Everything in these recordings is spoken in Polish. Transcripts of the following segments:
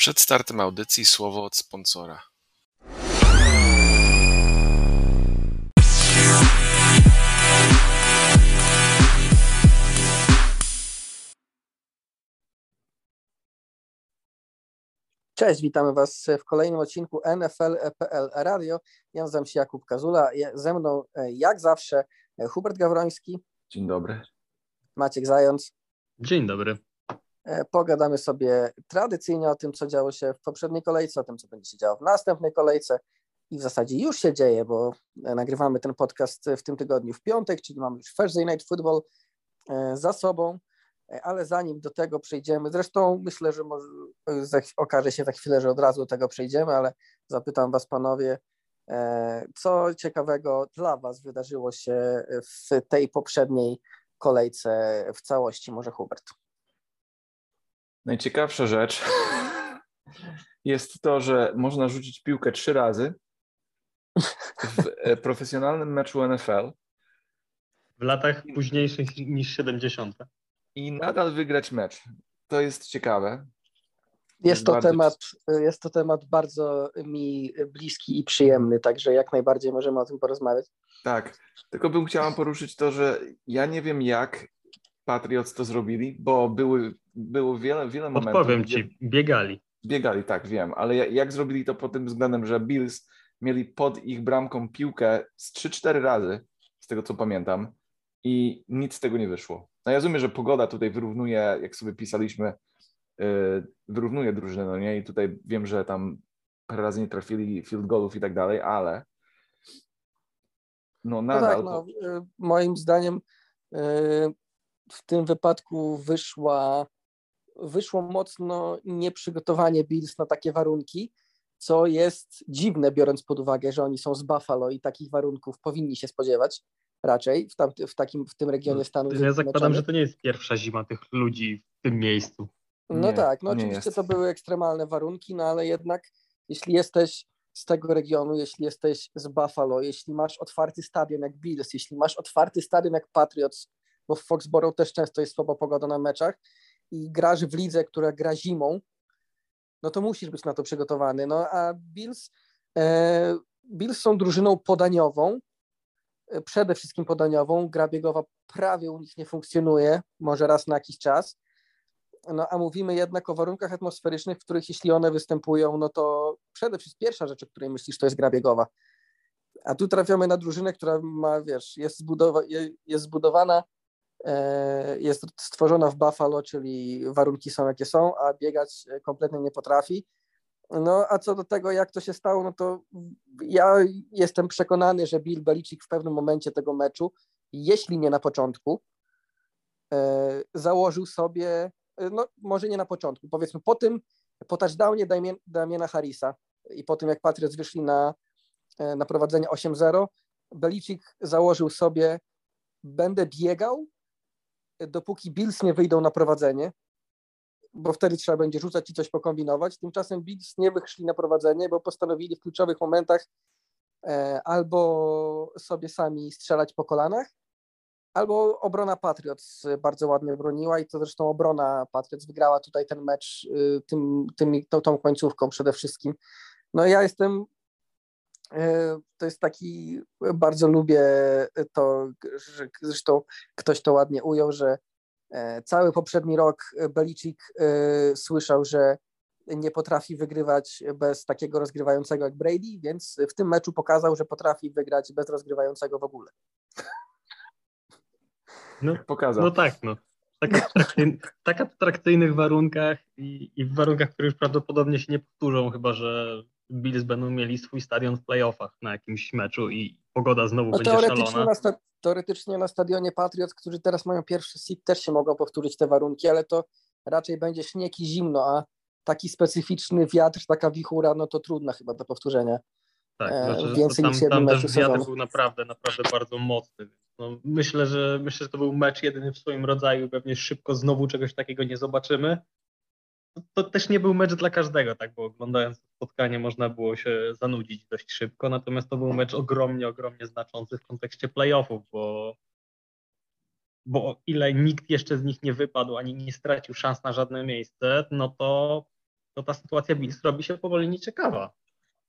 Przed startem audycji słowo od sponsora. Cześć, witamy Was w kolejnym odcinku NFL.pl Radio. Ja nazywam się Jakub Kazula, ze mną e, jak zawsze e, Hubert Gawroński. Dzień dobry. Maciek Zając. Dzień dobry. E, pogadamy sobie tradycyjnie o tym, co działo się w poprzedniej kolejce, o tym, co będzie się działo w następnej kolejce i w zasadzie już się dzieje, bo nagrywamy ten podcast w tym tygodniu w piątek, czyli mamy już Thursday Night Football za sobą. E, ale zanim do tego przejdziemy, zresztą myślę, że może okaże się za chwilę, że od razu do tego przejdziemy, ale zapytam Was panowie, e, co ciekawego dla Was wydarzyło się w tej poprzedniej kolejce w całości, może Hubert? Najciekawsza rzecz jest to, że można rzucić piłkę trzy razy w e, profesjonalnym meczu NFL. W latach późniejszych niż 70 i nadal wygrać mecz. To jest ciekawe. Jest to, temat, jest to temat bardzo mi bliski i przyjemny, także jak najbardziej możemy o tym porozmawiać. Tak, tylko bym chciał poruszyć to, że ja nie wiem jak Patriots to zrobili, bo były, było wiele, wiele momentów. Odpowiem ci, biegali. Biegali, tak, wiem, ale jak zrobili to pod tym względem, że Bills mieli pod ich bramką piłkę z 3-4 razy, z tego co pamiętam, i nic z tego nie wyszło. No ja rozumiem, że pogoda tutaj wyrównuje, jak sobie pisaliśmy, yy, wyrównuje drużynę, no nie? I tutaj wiem, że tam parę razy nie trafili field goalów i tak dalej, ale no nadal... No tak, no, y, moim zdaniem y, w tym wypadku wyszła, wyszło mocno nieprzygotowanie Bills na takie warunki, co jest dziwne, biorąc pod uwagę, że oni są z Buffalo i takich warunków powinni się spodziewać raczej w, tam, w, takim, w tym regionie no, Stanów Ja zakładam, że to nie jest pierwsza zima tych ludzi w tym miejscu. No nie, tak, no oczywiście jest. to były ekstremalne warunki, no ale jednak jeśli jesteś z tego regionu, jeśli jesteś z Buffalo, jeśli masz otwarty stadion jak Bills, jeśli masz otwarty stadion jak Patriots, bo w Foxborough też często jest słaba pogoda na meczach i grasz w lidze, która gra zimą, no to musisz być na to przygotowany. No a Bills, e, Bills są drużyną podaniową, przede wszystkim podaniową. Gra biegowa prawie u nich nie funkcjonuje, może raz na jakiś czas. No a mówimy jednak o warunkach atmosferycznych, w których jeśli one występują, no to przede wszystkim pierwsza rzecz, o której myślisz, to jest gra biegowa. A tu trafiamy na drużynę, która ma, wiesz, jest, zbudowa jest zbudowana, e, jest stworzona w Buffalo, czyli warunki są jakie są, a biegać kompletnie nie potrafi. No a co do tego, jak to się stało, no to ja jestem przekonany, że Bill Belichick w pewnym momencie tego meczu, jeśli nie na początku, e, założył sobie, e, no może nie na początku, powiedzmy po tym, po touchdownie Damien, Damiena Harrisa i po tym, jak Patriots wyszli na, e, na prowadzenie 8-0, Belichick założył sobie, będę biegał, dopóki Bills nie wyjdą na prowadzenie, bo wtedy trzeba będzie rzucać i coś pokombinować. Tymczasem Bills nie wyszli na prowadzenie, bo postanowili w kluczowych momentach e, albo sobie sami strzelać po kolanach, albo obrona Patriots bardzo ładnie broniła i to zresztą obrona Patriots wygrała tutaj ten mecz y, tym, tym, tą, tą końcówką przede wszystkim. No ja jestem, to jest taki, bardzo lubię to, że zresztą ktoś to ładnie ujął, że E, cały poprzedni rok Belichick e, słyszał, że nie potrafi wygrywać bez takiego rozgrywającego jak Brady, więc w tym meczu pokazał, że potrafi wygrać bez rozgrywającego w ogóle. No, pokazał. No tak, no. Tak, tak, tak atrakcyjnych warunkach i, i w warunkach, które już prawdopodobnie się nie powtórzą, chyba że Bills będą mieli swój stadion w playoffach na jakimś meczu i pogoda znowu no, będzie szalona. Na sta- teoretycznie na stadionie Patriots, którzy teraz mają pierwszy seed, też się mogą powtórzyć te warunki, ale to raczej będzie śnieg i zimno, a taki specyficzny wiatr, taka wichura, no to trudna chyba do powtórzenia. Tak, e, znaczy, więcej tam, niż tam też wiatr był naprawdę, naprawdę bardzo mocny. No, myślę, że myślę, że to był mecz jedyny w swoim rodzaju. Pewnie szybko znowu czegoś takiego nie zobaczymy to też nie był mecz dla każdego, tak, bo oglądając spotkanie można było się zanudzić dość szybko, natomiast to był mecz ogromnie, ogromnie znaczący w kontekście playoffów, bo, bo o ile nikt jeszcze z nich nie wypadł, ani nie stracił szans na żadne miejsce, no to to ta sytuacja Bills robi się powoli nieciekawa.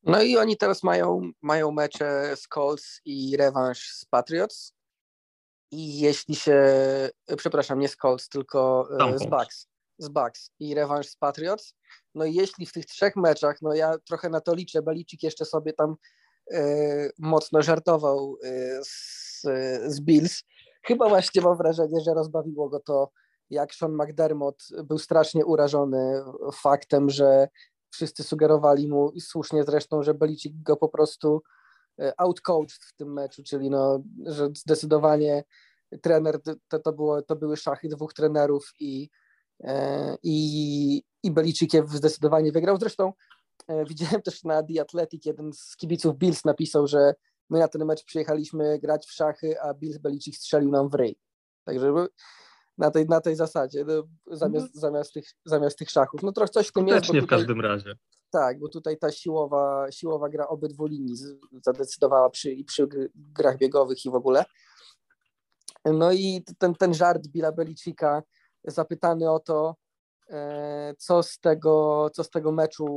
No i oni teraz mają, mają mecze z Colts i rewanż z Patriots. I jeśli się, przepraszam, nie z Colts, tylko e, z Bucks, z Bucks i rewanż z Patriots. No i jeśli w tych trzech meczach, no ja trochę na to liczę, Belicik jeszcze sobie tam e, mocno żartował e, z, z Bills. Chyba właśnie mam wrażenie, że rozbawiło go to, jak Sean McDermott był strasznie urażony faktem, że wszyscy sugerowali mu i słusznie zresztą, że Belicik go po prostu e, outcoached w tym meczu, czyli no, że zdecydowanie trener, to, to, było, to były szachy dwóch trenerów i, i, i Belicikiew zdecydowanie wygrał. Zresztą e, widziałem też na The Athletic, jeden z kibiców Bills napisał, że my na ten mecz przyjechaliśmy grać w szachy, a Bills Belicik strzelił nam w ryj. Także na tej, na tej zasadzie, no, zamiast, mhm. zamiast, tych, zamiast tych szachów. No trochę coś w tym jest. Tutaj, w każdym razie. Tak, bo tutaj ta siłowa, siłowa gra obydwu linii zadecydowała przy, przy grach biegowych i w ogóle. No i ten, ten żart Billa Belicika zapytany o to, e, co z tego, co z tego meczu,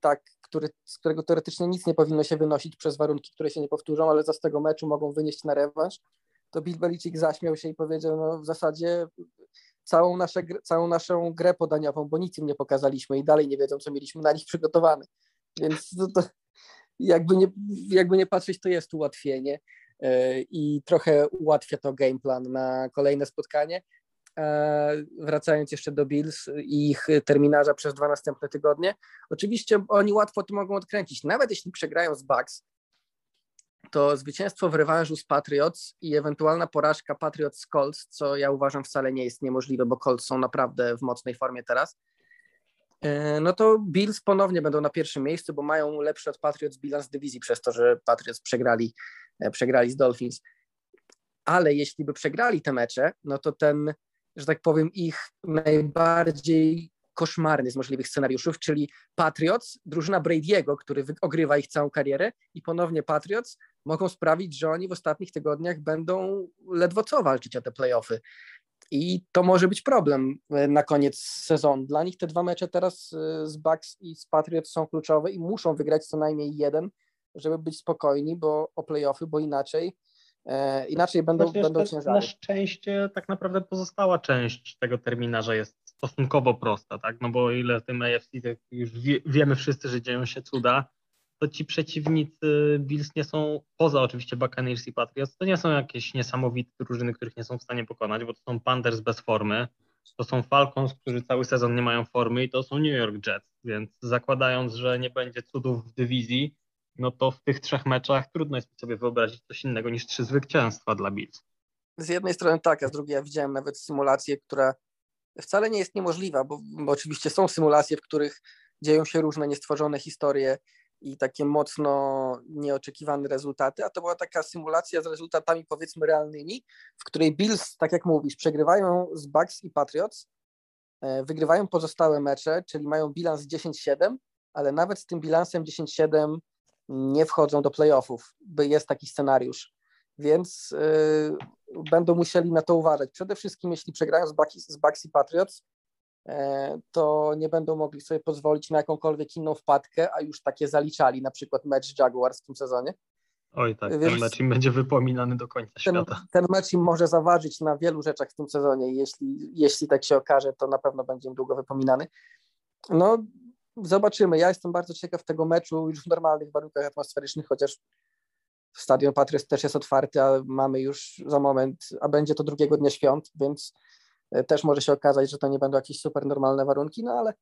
tak, który, z którego teoretycznie nic nie powinno się wynosić przez warunki, które się nie powtórzą, ale co z tego meczu mogą wynieść na rewanż to Bill Belichick zaśmiał się i powiedział, no w zasadzie całą, nasze, całą naszą grę podaniową, bo nic im nie pokazaliśmy i dalej nie wiedzą, co mieliśmy na nich przygotowane. Więc to, to jakby, nie, jakby nie patrzeć, to jest ułatwienie e, i trochę ułatwia to game plan na kolejne spotkanie. E, wracając jeszcze do Bills i ich terminarza przez dwa następne tygodnie, oczywiście oni łatwo to mogą odkręcić. Nawet jeśli przegrają z Bucks, to zwycięstwo w rewanżu z Patriots i ewentualna porażka Patriots z Colts, co ja uważam wcale nie jest niemożliwe, bo Colts są naprawdę w mocnej formie teraz, e, no to Bills ponownie będą na pierwszym miejscu, bo mają lepszy od Patriots bilans dywizji przez to, że Patriots przegrali, e, przegrali z Dolphins. Ale jeśli by przegrali te mecze, no to ten, że tak powiem, ich najbardziej koszmarny z możliwych scenariuszów, czyli Patriots, drużyna Brady'ego, który ogrywa ich całą karierę i ponownie Patriots mogą sprawić, że oni w ostatnich tygodniach będą ledwo co walczyć o te playoffy. I to może być problem e, na koniec sezonu. Dla nich te dwa mecze teraz e, z Bucks i z Patriots są kluczowe i muszą wygrać co najmniej jeden, żeby być spokojni bo o playoffy, bo inaczej inaczej będą, znaczy, będą ciężary. Na szczęście tak naprawdę pozostała część tego terminarza jest stosunkowo prosta, tak? No bo ile w tym AFC już wie, wiemy wszyscy, że dzieją się cuda, to ci przeciwnicy Bills nie są, poza oczywiście Buccaneers i Patriots, to nie są jakieś niesamowite drużyny, których nie są w stanie pokonać, bo to są Panthers bez formy, to są Falcons, którzy cały sezon nie mają formy i to są New York Jets, więc zakładając, że nie będzie cudów w dywizji, no to w tych trzech meczach trudno jest sobie wyobrazić coś innego niż trzy zwycięstwa dla Bills. Z jednej strony tak, a z drugiej ja widziałem nawet symulację, która wcale nie jest niemożliwa, bo, bo oczywiście są symulacje, w których dzieją się różne niestworzone historie i takie mocno nieoczekiwane rezultaty, a to była taka symulacja z rezultatami powiedzmy realnymi, w której Bills, tak jak mówisz, przegrywają z Bucks i Patriots, e, wygrywają pozostałe mecze, czyli mają bilans 10-7, ale nawet z tym bilansem 10-7 nie wchodzą do playoffów, by jest taki scenariusz. Więc yy, będą musieli na to uważać. Przede wszystkim, jeśli przegrają z Bucks, z Bucks i Patriots, E, to nie będą mogli sobie pozwolić na jakąkolwiek inną wpadkę, a już takie zaliczali, na przykład mecz Jaguars w tym sezonie. Oj tak, Więc ten mecz im będzie wypominany do końca ten, świata. Ten mecz im może zaważyć na wielu rzeczach w tym sezonie jeśli, jeśli tak się okaże, to na pewno będzie im długo wypominany. No zobaczymy, ja jestem bardzo ciekaw tego meczu już w normalnych warunkach atmosferycznych, chociaż stadion Patriots też jest otwarty, a mamy już za moment, a będzie to drugiego dnia świąt, więc E, też może się okazać, że to nie będą jakieś super normalne warunki, no ale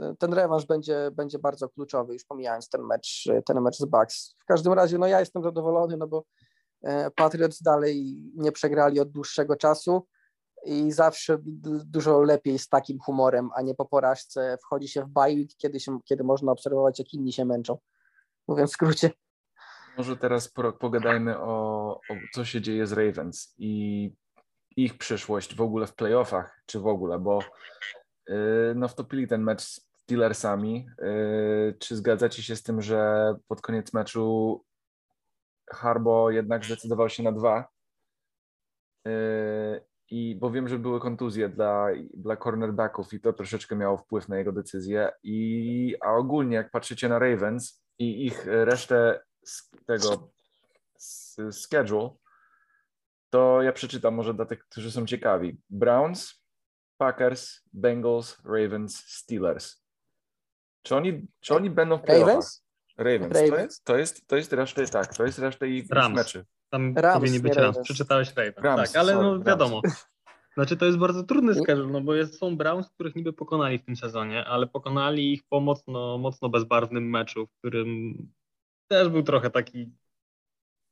e, ten rewanż będzie, będzie bardzo kluczowy, już pomijając ten mecz, e, ten mecz z Bucks. W każdym razie, no ja jestem zadowolony, no bo Patriots dalej nie przegrali od dłuższego czasu i zawsze dużo lepiej z takim humorem, a nie po porażce wchodzi się w bajwik, kiedy, się, kiedy można obserwować, jak inni się męczą. Mówiąc w skrócie. Może teraz pogadajmy o, o co się dzieje z Ravens i ich przyszłość w ogóle w playoffach, czy w ogóle, bo yy, no wtopili ten mecz z Steelersami. Yy, czy zgadzacie się z tym, że pod koniec meczu Harbo jednak zdecydował się na dwa? Yy, i bo wiem, że były kontuzje dla, dla cornerbacków i to troszeczkę miało wpływ na jego decyzję. I, a ogólnie, jak patrzycie na Ravens i ich resztę z tego schedule, to ja przeczytam może dla tych, którzy są ciekawi. Browns, Packers, Bengals, Ravens, Steelers. Czy oni, czy oni będą w playoffach? Ravens? Ravens. Ravens. To, jest, to, jest, to jest reszta, tak, to jest reszta ich Rams. meczy. Tam Rams, powinni być Rams. Przeczytałeś Ravens. Rams, tak, ale sorry, no wiadomo. Rams. Znaczy to jest bardzo trudny schedule, no bo jest, są Browns, których niby pokonali w tym sezonie, ale pokonali ich po mocno, mocno bezbarwnym meczu, w którym też był trochę taki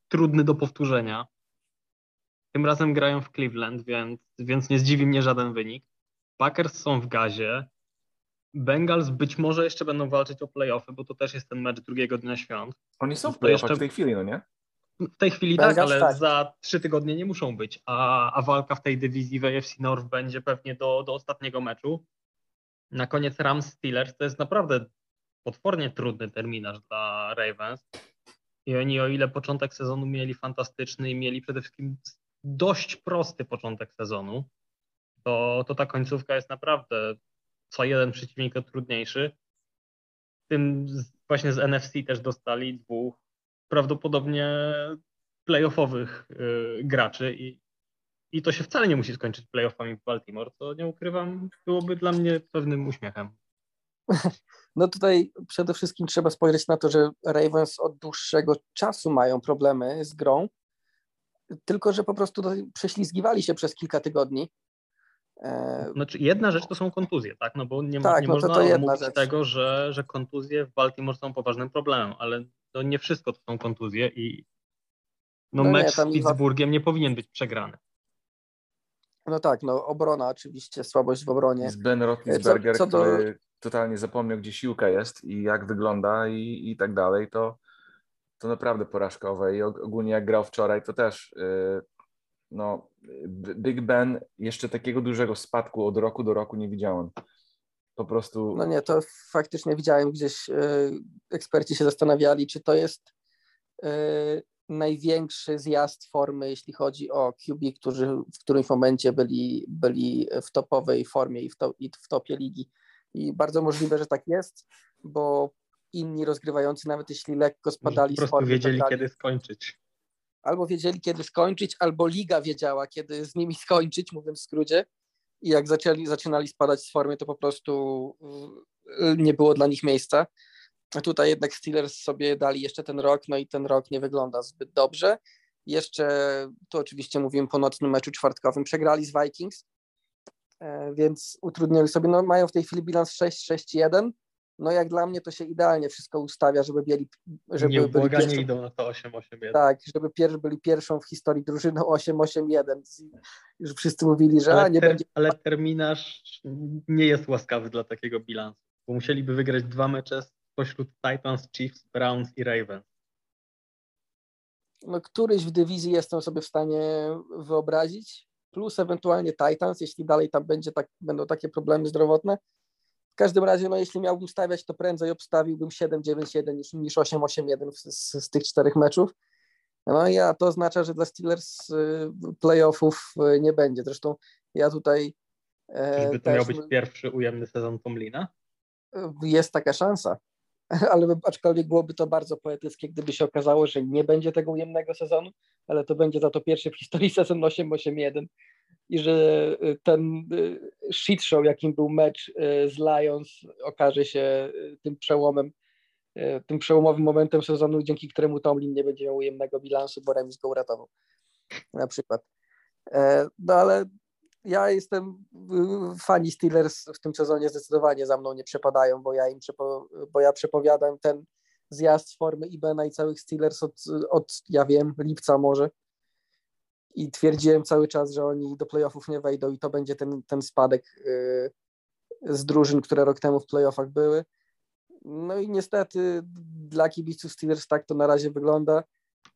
trudny do powtórzenia. Tym razem grają w Cleveland, więc, więc nie zdziwi mnie żaden wynik. Packers są w gazie. Bengals być może jeszcze będą walczyć o playoffy, bo to też jest ten mecz drugiego dnia świąt. Oni są w playoffach jeszcze... w tej chwili, no nie? W tej chwili tak, ale tak. za trzy tygodnie nie muszą być, a, a walka w tej dywizji w AFC North będzie pewnie do, do ostatniego meczu. Na koniec Rams Steelers to jest naprawdę potwornie trudny terminarz dla Ravens. I oni o ile początek sezonu mieli fantastyczny i mieli przede wszystkim dość prosty początek sezonu, to, to ta końcówka jest naprawdę co jeden przeciwnik trudniejszy. Tym właśnie z NFC też dostali dwóch prawdopodobnie playoffowych y, graczy i, i to się wcale nie musi skończyć playoffami w Baltimore, co nie ukrywam, byłoby dla mnie pewnym uśmiechem. No tutaj przede wszystkim trzeba spojrzeć na to, że Ravens od dłuższego czasu mają problemy z grą, tylko że po prostu prześlizgiwali się przez kilka tygodni. E, znaczy jedna rzecz to są kontuzje, tak? No bo nie, tak, nie no można to, to mówić rzecz. tego, że, że kontuzje w Baltimore są poważnym problemem, ale to nie wszystko to są kontuzje i no, no mecz nie, z Pittsburghem nie powinien być przegrany. No tak, no obrona oczywiście, słabość w obronie. Z Ben Roethlisberger, co, co do... który totalnie zapomniał, gdzie siłka jest i jak wygląda i, i tak dalej, to, to naprawdę porażkowe. I ogólnie jak grał wczoraj, to też yy, no, Big Ben jeszcze takiego dużego spadku od roku do roku nie widziałem. Po prostu. No nie, to faktycznie widziałem gdzieś, yy, eksperci się zastanawiali, czy to jest yy, największy zjazd formy, jeśli chodzi o QB, którzy w którymś momencie byli, byli w topowej formie i w, to, i w topie ligi. I bardzo możliwe, że tak jest, bo inni rozgrywający, nawet jeśli lekko spadali po prostu z formy, wiedzieli, tak kiedy skończyć. Albo wiedzieli, kiedy skończyć, albo liga wiedziała, kiedy z nimi skończyć, mówiąc w skrócie. I jak zaczęli, zaczynali spadać z formy, to po prostu nie było dla nich miejsca. A tutaj jednak Steelers sobie dali jeszcze ten rok, no i ten rok nie wygląda zbyt dobrze. Jeszcze, tu oczywiście mówiłem po nocnym meczu czwartkowym, przegrali z Vikings, e, więc utrudnili sobie, no mają w tej chwili bilans 6-6-1, no jak dla mnie to się idealnie wszystko ustawia, żeby byli... Żeby nie byli pierwszą, idą na to 8-8-1. Tak, żeby pier, byli pierwszą w historii drużyną 8-8-1. Już wszyscy mówili, że ale, a, nie ter, będzie... Ale terminarz nie jest łaskawy dla takiego bilansu, bo musieliby wygrać dwa mecze pośród Titans, Chiefs, Browns i Ravens. No, któryś w dywizji jestem sobie w stanie wyobrazić, plus ewentualnie Titans, jeśli dalej tam będzie tak, będą takie problemy zdrowotne. W każdym razie, no, jeśli miałbym stawiać, to prędzej obstawiłbym 7-9-1 niż, niż 8-8-1 z, z, tych czterech meczów. No i ja to oznacza, że dla Steelers y, playoffów y, nie będzie. Zresztą ja tutaj. E, Czyżby to też, miał być pierwszy ujemny sezon Tomlina? Jest taka szansa. ale aczkolwiek byłoby to bardzo poetyckie, gdyby się okazało, że nie będzie tego ujemnego sezonu, ale to będzie za to pierwszy w historii sezon 8-8-1 i że y, ten y, shit show, jakim był mecz y, z Lions, okaże się tym przełomem, tym przełomowym momentem sezonu, dzięki któremu Tomlin nie będzie miał ujemnego bilansu, bo remis go uratował na przykład. E, no ale ja jestem, fani Steelers w tym sezonie zdecydowanie za mną nie przepadają, bo ja im przepo, bo ja przepowiadam ten zjazd formy Ibena i całych Steelers od, od, ja wiem, lipca może i twierdziłem cały czas, że oni do playoffów nie wejdą i to będzie ten, ten spadek y, z drużyn, które rok temu w playoffach były. No i niestety dla kibiców Steelers tak to na razie wygląda.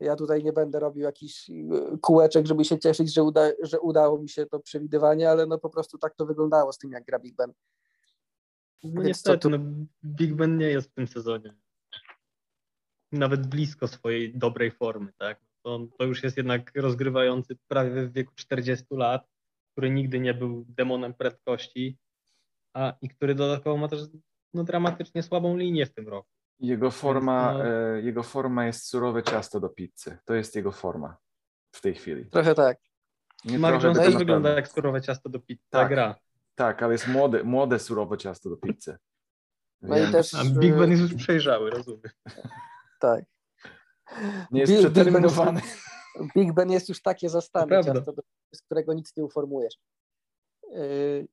Ja tutaj nie będę robił jakichś e, kółeczek, żeby się cieszyć, że, uda, że udało mi się to przewidywanie, ale no po prostu tak to wyglądało z tym, jak gra Big Ben. No niestety, tu... no, Big Ben nie jest w tym sezonie nawet blisko swojej dobrej formy, tak? To, to już jest jednak rozgrywający prawie w wieku 40 lat, który nigdy nie był demonem prędkości, a i który dodatkowo ma też no, dramatycznie słabą linię w tym roku. Jego forma, no... e, jego forma jest surowe ciasto do pizzy. To jest jego forma w tej chwili. Trochę tak. Nie Mark Jones też wygląda jak surowe ciasto do pizzy. Tak, gra. Tak, ale jest młode, młode surowe ciasto do pizzy. No Więc... i też... A Big Ben jest już przejrzały, rozumiem. Tak. Nie jest Big, przeterminowany. Big ben, Big ben jest już takie zastane ciasto, z którego nic nie uformujesz. Yy,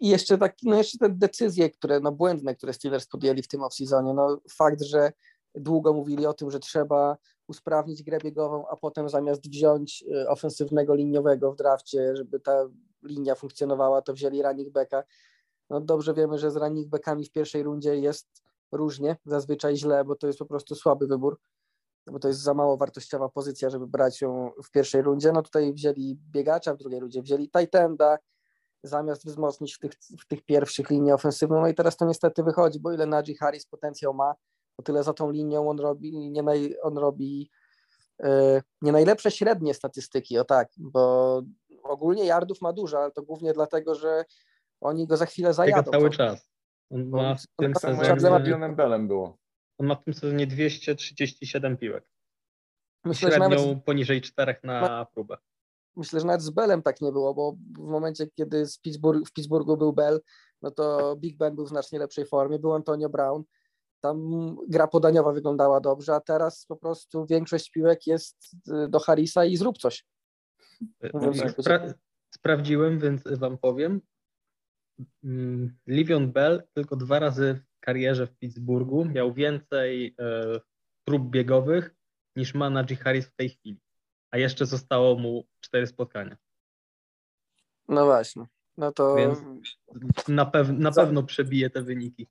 I jeszcze tak, no jeszcze te decyzje, które, no błędne, które Steelers podjęli w tym off-seasonie, no fakt, że długo mówili o tym, że trzeba usprawnić grę biegową, a potem zamiast wziąć y, ofensywnego liniowego w drafcie, żeby ta linia funkcjonowała, to wzięli running backa. No dobrze wiemy, że z running backami w pierwszej rundzie jest różnie, zazwyczaj źle, bo to jest po prostu słaby wybór, bo to jest za mało wartościowa pozycja, żeby brać ją w pierwszej rundzie. No tutaj wzięli biegacza, w drugiej rundzie wzięli Titanda, zamiast wzmocnić w tych, w tych pierwszych linii ofensywną. No i teraz to niestety wychodzi, bo ile Najee Harris potencjał ma, o tyle za tą linią on robi, nie naj, on robi yy, nie najlepsze średnie statystyki, o tak, bo ogólnie yardów ma dużo, ale to głównie dlatego, że oni go za chwilę zajadą. cały czas. On ma w tym sezonie... Belem było. On ma w tym sezonie 237 piłek. Myślę, Średnią że nawet... poniżej czterech na próbę. Myślę, że nawet z Belem tak nie było, bo w momencie, kiedy Pittsburgh, w Pittsburghu był Bell, no to Big Ben był w znacznie lepszej formie, był Antonio Brown, tam gra podaniowa wyglądała dobrze, a teraz po prostu większość piłek jest y, do Harrisa i zrób coś. Spra sprawdziłem, więc wam powiem. Mm, Livion Bell tylko dwa razy karierze w Pittsburghu miał więcej e, prób biegowych niż ma Najee Harris w tej chwili. A jeszcze zostało mu cztery spotkania. No właśnie. No to. Więc na, pew na pewno przebije te wyniki.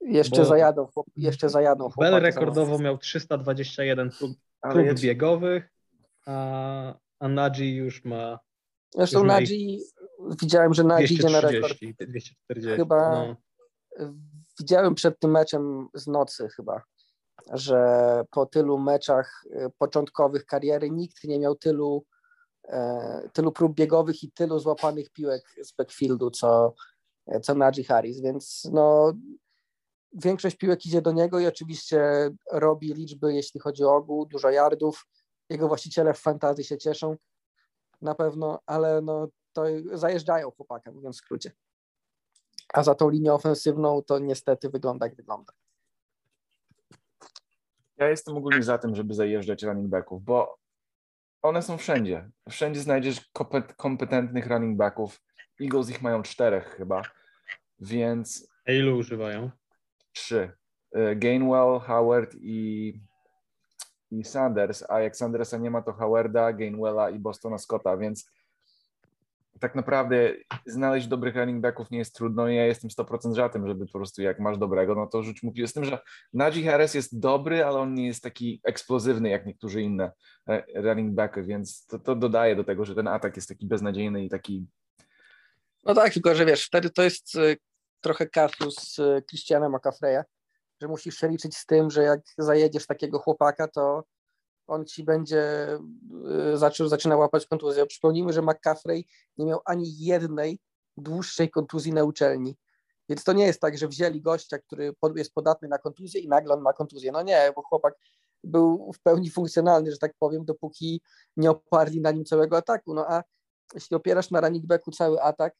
Jeszcze zajadą, jeszcze zajadą Bell rekordowo miał 321 prób, prób biegowych, a, a Nadzi już ma Zresztą Nadzi, widziałem, że Nadzi idzie na rekord. 240. Chyba no. Widziałem przed tym meczem z nocy chyba, że po tylu meczach y, początkowych kariery nikt nie miał tylu, e, tylu prób biegowych i tylu złapanych piłek z backfieldu, co, co Najee Harris, więc no większość piłek idzie do niego i oczywiście robi liczby, jeśli chodzi o ogół, dużo yardów. Jego właściciele w fantazji się cieszą na pewno, ale no to zajeżdżają chłopaka, mówiąc w skrócie. A za tą linią ofensywną to niestety wygląda jak wygląda. Ja jestem ogólnie za tym, żeby zajeżdżać running backów, bo one są wszędzie. Wszędzie znajdziesz kompetentnych running backów. Eagles ich mają czterech chyba, więc... A ilu używają? Trzy. Y, Gainwell, Howard i i Sanders, a jak Sandersa nie ma, to Howarda, Gainwella i Bostona Scotta, więc tak naprawdę znaleźć dobrych running backów nie jest trudno ja jestem 100% za tym, żeby po prostu jak masz dobrego, no to rzuć mu Z tym, że Najee Harris jest dobry, ale on nie jest taki eksplozywny jak niektórzy inne e, running backy, więc to, to dodaje do tego, że ten atak jest taki beznadziejny i taki... No tak, tylko że wiesz, wtedy to jest e, trochę kasus e, Christiana McAfreya, że musisz liczyć z tym, że jak zajedziesz takiego chłopaka, to on ci będzie y, zaczął, zaczyna łapać kontuzję. Przypomnijmy, że McCaffrey nie miał ani jednej dłuższej kontuzji na uczelni. Więc to nie jest tak, że wzięli gościa, który jest podatny na kontuzję i nagle on ma kontuzję. No nie, bo chłopak był w pełni funkcjonalny, że tak powiem, dopóki nie oparli na nim całego ataku. No a jeśli opierasz na running backu cały atak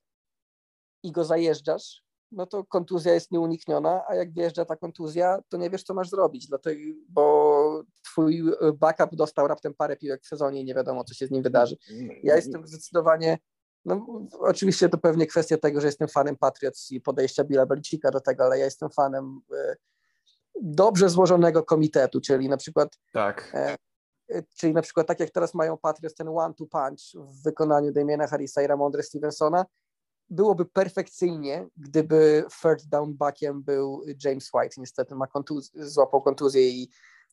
i go zajeżdżasz, no to kontuzja jest nieunikniona, a jak wjeżdża ta kontuzja, to nie wiesz, co masz zrobić, dlatego, bo twój backup dostał raptem parę piłek w sezonie i nie wiadomo, co się z nim wydarzy. Ja jestem zdecydowanie, no oczywiście to pewnie kwestia tego, że jestem fanem Patriots i podejścia Billa Belicika do tego, ale ja jestem fanem e, dobrze złożonego komitetu, czyli na przykład tak. E, e, czyli na przykład tak jak teraz mają Patriots ten one-two punch w wykonaniu Damiena Harrisa i Ramondre Stevensona, byłoby perfekcyjnie, gdyby third down backiem był James White. Niestety ma kontuz złapał kontuzję i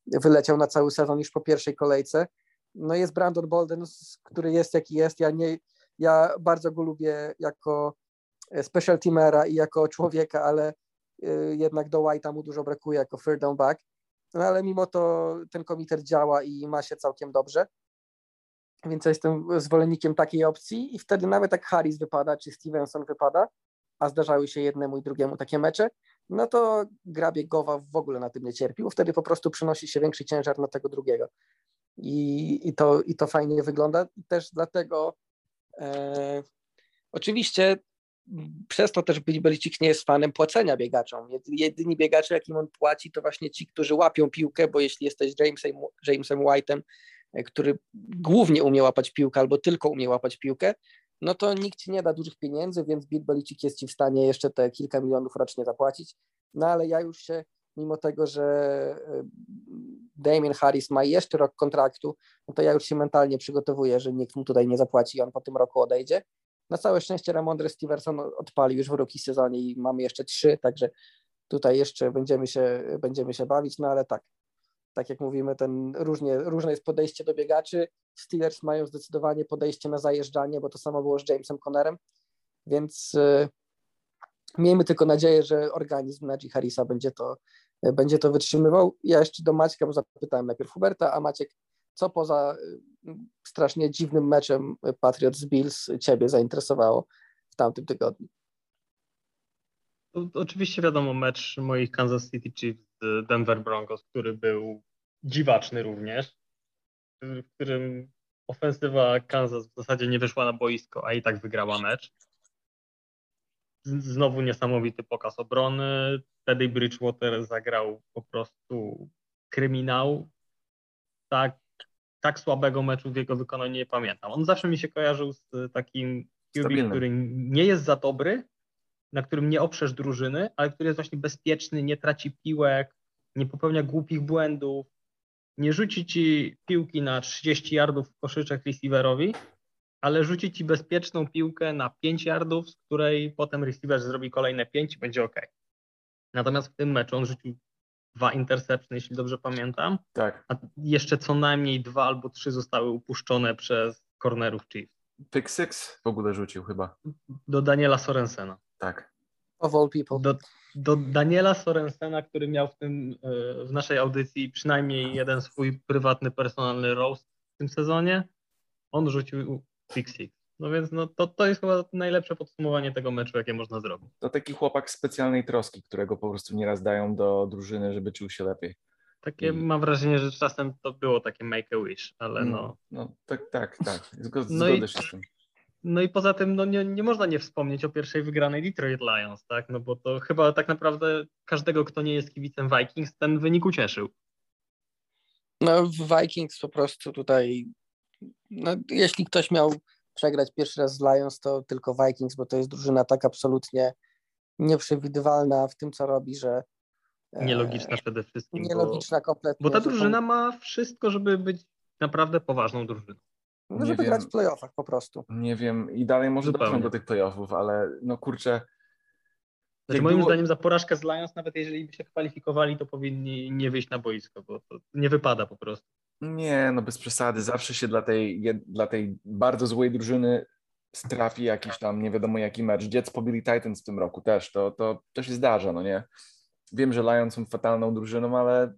wyleciał na cały sezon już po pierwszej kolejce. No jest Brandon Bolden, który jest jaki jest. Ja, nie, ja bardzo go lubię jako special teamera i jako człowieka, ale y, jednak do White'a mu dużo brakuje jako third down back. No ale mimo to ten komitet działa i ma się całkiem dobrze. Więc ja jestem zwolennikiem takiej opcji i wtedy nawet jak Harris wypada, czy Stevenson wypada, a zdarzały się jednemu i drugiemu takie mecze, no to gra w ogóle na tym nie cierpi, bo wtedy po prostu przynosi się większy ciężar na tego drugiego. I, i, to, i to fajnie wygląda. I też dlatego e, oczywiście przez to też Belicik nie jest fanem płacenia biegaczom. Jedyni biegacze, jakim on płaci, to właśnie ci, którzy łapią piłkę, bo jeśli jesteś Jamesem, Jamesem White'em, który głównie umie łapać piłkę albo tylko umie łapać piłkę, no to nikt ci nie da dużych pieniędzy, więc Bill Belicik jest ci w stanie jeszcze te kilka milionów rocznie zapłacić. No ale ja już się, mimo tego, że e, Damien Harris ma jeszcze rok kontraktu, no to ja już się mentalnie przygotowuję, że nikt mu tutaj nie zapłaci i on po tym roku odejdzie. Na całe szczęście Ramondre Stevenson odpalił już w rookie sezonie i mamy jeszcze trzy, także tutaj jeszcze będziemy się, będziemy się bawić, no ale tak, tak jak mówimy, ten różnie, różne jest podejście do biegaczy. Steelers mają zdecydowanie podejście na zajeżdżanie, bo to samo było z Jamesem Connerem, więc y, miejmy tylko nadzieję, że organizm Najee Harrisa będzie to, będzie to wytrzymywał. Ja jeszcze do Maćka, bo zapytałem najpierw Huberta, a Maciek, co poza y, strasznie dziwnym meczem Patriots Bills ciebie zainteresowało w tamtym tygodniu? Oczywiście wiadomo mecz moich Kansas City Chiefs z Denver Broncos, który był dziwaczny również, w którym ofensywa Kansas w zasadzie nie wyszła na boisko, a i tak wygrała mecz. Znowu niesamowity pokaz obrony. Teddy Bridgewater zagrał po prostu kryminał. Tak, tak słabego meczu w jego wykonaniu nie pamiętam. On zawsze mi się kojarzył z takim QB, który nie jest za dobry, na którym nie oprzesz drużyny, ale który jest właśnie bezpieczny, nie traci piłek, nie popełnia głupich błędów, nie rzuci ci piłki na 30 yardów w koszyczek receiverowi, ale rzuci ci bezpieczną piłkę na 5 yardów, z której potem receiver zrobi kolejne 5 i będzie ok. Natomiast w tym meczu on rzucił dwa interception, jeśli dobrze pamiętam. Tak. A jeszcze co najmniej dwa albo trzy zostały upuszczone przez cornerów Chiefs. Pick six w ogóle rzucił chyba. Do Daniela Sorensena. Tak. Of all people. Do, do Daniela Sorensena, który miał w, tym, e, w naszej audycji przynajmniej jeden swój prywatny, personalny roast w tym sezonie, on rzucił pick six. No więc no, to, to jest chyba najlepsze podsumowanie tego meczu, jakie można zrobić. To taki chłopak specjalnej troski, którego po prostu nieraz dają do drużyny, żeby czuł się lepiej. Takie I... mam wrażenie, że czasem to było takie make a wish, ale no. No, no tak, tak, tak. Zgod, no i, się z tym. No i poza tym no nie, nie można nie wspomnieć o pierwszej wygranej Detroit Lions, tak? No bo to chyba tak naprawdę każdego, kto nie jest kibicem Vikings, ten wynik ucieszył. No Vikings po prostu tutaj, no jeśli ktoś miał przegrać pierwszy raz z Lions, to tylko Vikings, bo to jest drużyna tak absolutnie nieprzewidywalna w tym, co robi, że e, Nielogiczna przede wszystkim. Nielogiczna kompletnie. Bo ta drużyna ma wszystko, żeby być naprawdę poważną drużyną. No, żeby grać w playoffach po prostu. Nie wiem i dalej może dojdą do tych playoffów, ale no kurczę. Znaczy, moim było... zdaniem za porażkę z Lions, nawet jeżeli by się kwalifikowali, to powinni nie wyjść na boisko, bo to nie wypada po prostu. Nie, no bez przesady. Zawsze się dla tej, dla tej bardzo złej drużyny strafi jakiś tam nie wiadomo jaki mecz. Jets pobili Titans w tym roku też. To, to, to się zdarza, no nie? Wiem, że Lions są fatalną drużyną, ale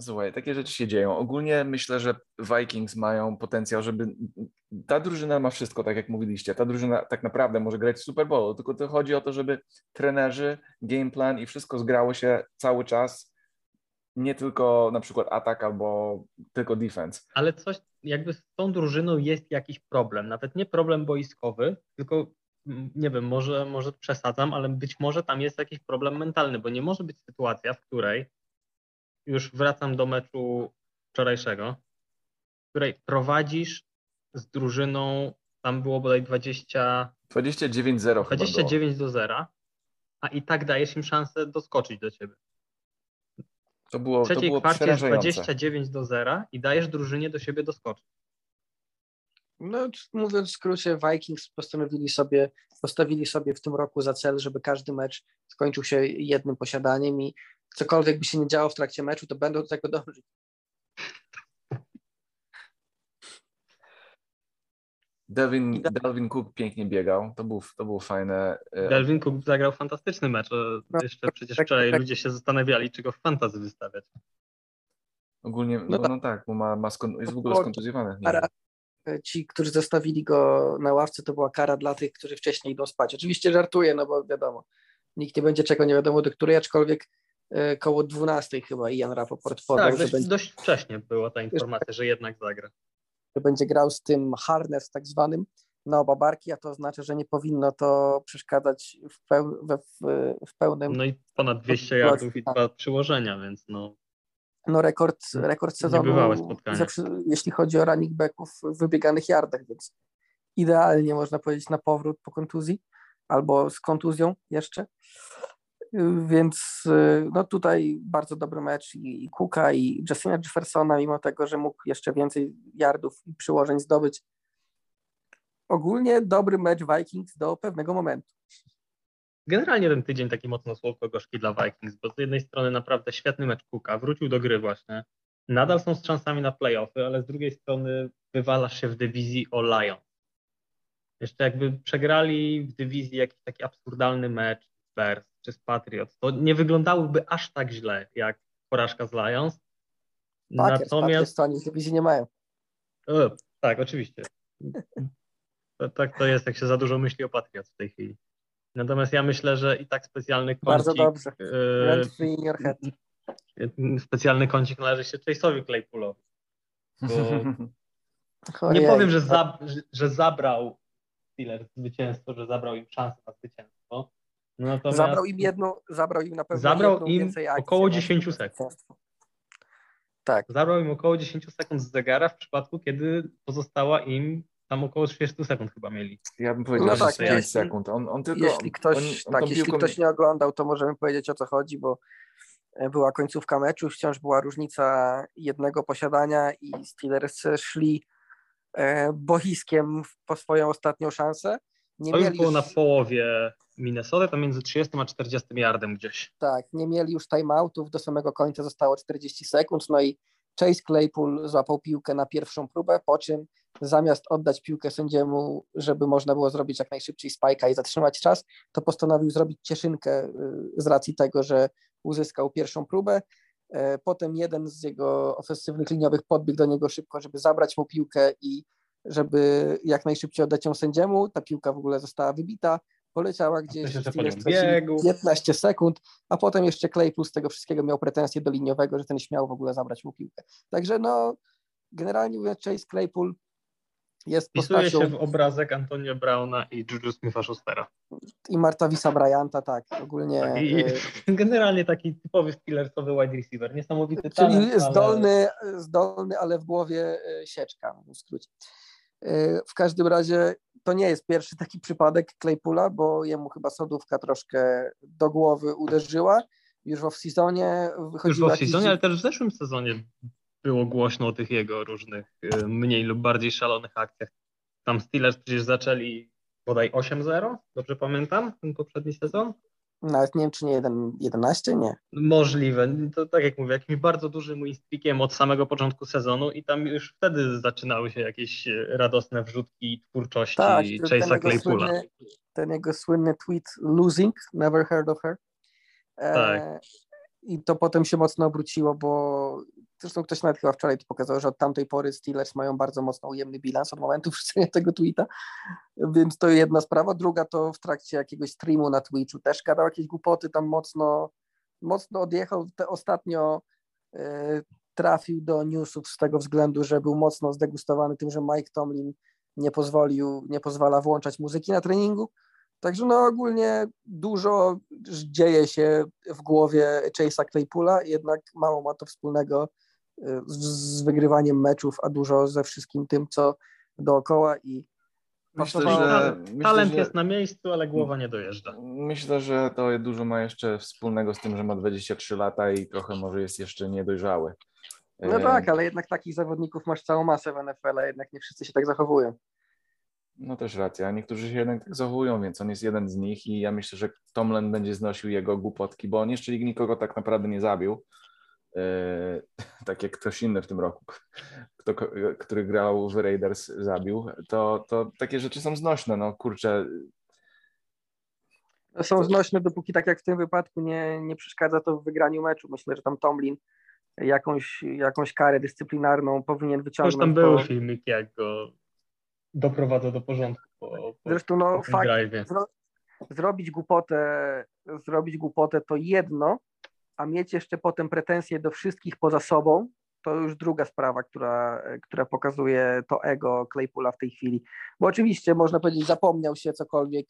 Słuchaj, takie rzeczy się dzieją. Ogólnie myślę, że Vikings mają potencjał, żeby. Ta drużyna ma wszystko, tak jak mówiliście. Ta drużyna tak naprawdę może grać w Super Bowl, tylko to chodzi o to, żeby trenerzy, game plan i wszystko zgrało się cały czas. Nie tylko na przykład atak albo tylko defense. Ale coś, jakby z tą drużyną jest jakiś problem. Nawet nie problem boiskowy, tylko mm, nie wiem, może, może przesadzam, ale być może tam jest jakiś problem mentalny, bo nie może być sytuacja, w której już wracam do meczu wczorajszego, w której prowadzisz z drużyną, tam było bodaj 20... 29-0 29 do 0, a i tak dajesz im szansę doskoczyć do ciebie. To było, w trzeciej to było kwarcie jest 29 do 0 i dajesz drużynie do siebie doskoczyć. No, mówiąc w skrócie, Vikings postanowili sobie, postawili sobie w tym roku za cel, żeby każdy mecz skończył się jednym posiadaniem i cokolwiek by się nie działo w trakcie meczu, to będą do tego dążyć. Delvin, Delvin Cook pięknie biegał, to, był, to było fajne. E, Delvin Cook zagrał fantastyczny mecz. No, Jeszcze przecież tak, wczoraj tak. ludzie się zastanawiali, czy go w fantazy wystawiać. Ogólnie, no, no tak. no tak, bo ma, ma skon, jest w ogóle skontuzjowany. Ci, którzy zostawili go na ławce, to była kara dla tych, którzy wcześniej idą spać. Oczywiście żartuję, no bo wiadomo, nikt nie będzie czekał nie wiadomo do której, aczkolwiek e, koło 12 chyba Ian Rapoport podał. Tak, dość, będzie... dość wcześnie była ta informacja, że jednak zagra. Że będzie grał z tym harness tak zwanym na oba barki, a to oznacza, że nie powinno to przeszkadzać w, peł... we, w, w pełnym... No i ponad 200 yardów i dwa przyłożenia, więc no no rekord, rekord sezonu, zawsze, jeśli chodzi o running backów w wybieganych yardach, więc idealnie można powiedzieć na powrót po kontuzji albo z kontuzją jeszcze. Więc no tutaj bardzo dobry mecz i, i Cooka i Justina Jeffersona, mimo tego, że mógł jeszcze więcej yardów i przyłożeń zdobyć. Ogólnie dobry mecz Vikings do pewnego momentu. Generalnie ten tydzień taki mocno słodko-gorzki dla Vikings, bo z jednej strony naprawdę świetny mecz Cooka, wrócił do gry właśnie, nadal są z szansami na playoffy, ale z drugiej strony wywalasz się w dywizji o Lions. Jeszcze jakby przegrali w dywizji jakiś taki absurdalny mecz z Bears czy z Patriots, to nie wyglądały aż tak źle jak porażka z Lions. Packers, Natomiast Packers, oni w dywizji nie mają. E, tak, oczywiście. To, tak to jest, jak się za dużo myśli o Patriots w tej chwili. Natomiast ja myślę, że i tak specjalny kącik... Bardzo dobrze. Head. Specjalny kącik należy się Chase'owi Claypoolowi. nie powiem, że, zab, że, że zabrał Steelers zwycięstwo, że zabrał im szansę na zwycięstwo. Natomiast zabrał im jedno, zabrał im na pewno zabrał im akcji, około 10 sekund. Tak. Zabrał im około 10 sekund z zegara w przypadku, kiedy pozostała im tam około 30 sekund chyba mieli. Ja bym powiedział, no że tak, 5 sekund. On, on tylko, jeśli ktoś, on, on tak, jeśli piłką... ktoś nie oglądał, to możemy powiedzieć o co chodzi, bo e, była końcówka meczu, wciąż była różnica jednego posiadania i Steelers szli e, bohiskiem po swoją ostatnią szansę. Nie to mieli było już... na połowie Minnesota, to między 30 a 40 yardem gdzieś. Tak, nie mieli już timeoutów, do samego końca zostało 40 sekund, no i Chase Claypool złapał piłkę na pierwszą próbę, po czym zamiast oddać piłkę sędziemu, żeby można było zrobić jak najszybciej spajka i zatrzymać czas, to postanowił zrobić cieszynkę y, z racji tego, że uzyskał pierwszą próbę. E, potem jeden z jego ofensywnych liniowych podbiegł do niego szybko, żeby zabrać mu piłkę i żeby jak najszybciej oddać ją sędziemu. Ta piłka w ogóle została wybita, poleciała gdzieś, 15 sekund, a potem jeszcze Claypool z tego wszystkiego miał pretensje do liniowego, że ten śmiał w ogóle zabrać mu piłkę. Także no, generalnie mówiąc, Chase Claypool jest Wpisuje postacią... się w obrazek Antonio Brauna i Juju Smitha-Schustera. I Martavisa Bryanta, tak, ogólnie. Tak, i, e, generalnie taki typowy killersowy wide receiver, niesamowity Czyli talent, zdolny, ale... zdolny, ale w głowie e, sieczka, w skrócie. E, w każdym razie to nie jest pierwszy taki przypadek Claypoola, bo jemu chyba sodówka troszkę do głowy uderzyła. Już w off-seasonie wychodziło. Już w off-seasonie, jakiś... ale też w zeszłym sezonie było głośno o tych jego różnych y, mniej lub bardziej szalonych akcjach. Tam Steelers przecież zaczęli bodaj 8-0, dobrze pamiętam, ten poprzedni sezon? Nawet nie wiem, czy nie 11, nie. Możliwe. To tak jak mówię, jakimś bardzo dużym win od samego początku sezonu i tam już wtedy zaczynały się jakieś y, radosne wrzutki twórczości tak, Chase'a Claypoola. Słynny, ten jego słynny tweet losing, never heard of her. E, tak. I to potem się mocno obróciło, bo Zresztą ktoś nawet chyba wczoraj to pokazał, że od tamtej pory Steelers mają bardzo mocno ujemny bilans od momentu wrzucenia tego tweeta, więc to jedna sprawa. Druga to w trakcie jakiegoś streamu na Twitchu też gadał jakieś głupoty, tam mocno, mocno odjechał. Te ostatnio y, trafił do newsów z tego względu, że był mocno zdegustowany tym, że Mike Tomlin nie pozwolił, nie pozwala włączać muzyki na treningu. Także no ogólnie dużo dzieje się w głowie Chase'a Claypoola, jednak mało ma to wspólnego z wygrywaniem meczów, a dużo ze wszystkim tym, co dookoła i Myślę, że, talent jest na miejscu, ale głowa nie dojeżdża. Myślę, że to dużo ma jeszcze wspólnego z tym, że ma 23 lata i trochę może jest jeszcze niedojrzały. No e, tak, ale jednak takich zawodników masz całą masę w NFL, a jednak nie wszyscy się tak zachowują. No też racja, niektórzy się jednak tak zachowują, więc on jest jeden z nich i ja myślę, że Tomlin będzie znosił jego głupotki, bo on jeszcze nikogo tak naprawdę nie zabił. E, tak jak ktoś inny w tym roku, kto, który grał w Raiders, zabił, to, to takie rzeczy są znośne. No kurczę. Są znośne, dopóki tak jak w tym wypadku nie, nie przeszkadza to w wygraniu meczu. Myślę, że tam Tomlin jakąś, jakąś karę dyscyplinarną powinien wyciągnąć. Też tam był filmik, jak go doprowadza do porządku. Po, po, Zresztą no fakt, zro, zrobić głupotę, zrobić głupotę to jedno, a mieć jeszcze potem pretensje do wszystkich poza sobą, to już druga sprawa, która, która pokazuje to ego Claypoola w tej chwili. Bo oczywiście można powiedzieć, zapomniał się cokolwiek,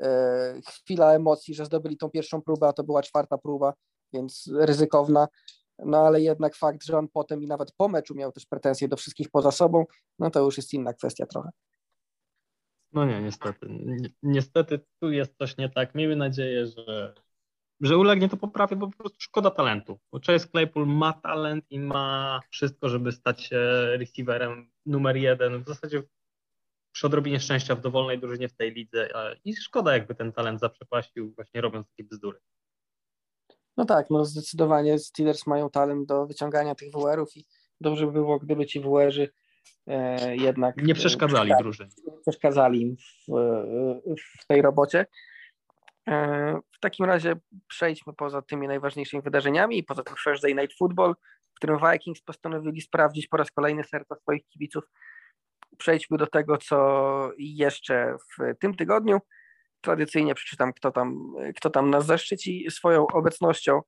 e, chwila emocji, że zdobyli tą pierwszą próbę, a to była czwarta próba, więc ryzykowna. No ale jednak fakt, że on potem i nawet po meczu miał też pretensje do wszystkich poza sobą, no to już jest inna kwestia trochę. No nie, niestety. Niestety tu jest coś nie tak. Miejmy nadzieję, że że ulegnie to poprawie, bo po prostu szkoda talentu. Bo Chase Claypool ma talent i ma wszystko, żeby stać się receiverem numer jeden. W zasadzie przy odrobinie szczęścia w dowolnej drużynie w tej lidze i szkoda jakby ten talent zaprzepaścił właśnie robiąc takie bzdury. No tak, no zdecydowanie Steelers mają talent do wyciągania tych WR-ów i dobrze by było, gdyby ci WR-y e, jednak... Nie przeszkadzali drużynie. Nie przeszkadzali im w, w tej robocie. E, w takim razie przejdźmy poza tymi najważniejszymi wydarzeniami poza tym Thursday Night Football, w którym Vikings postanowili sprawdzić po raz kolejny serca swoich kibiców. Przejdźmy do tego, co jeszcze w tym tygodniu. Tradycyjnie przeczytam, kto tam, kto tam nas zaszczyci swoją obecnością.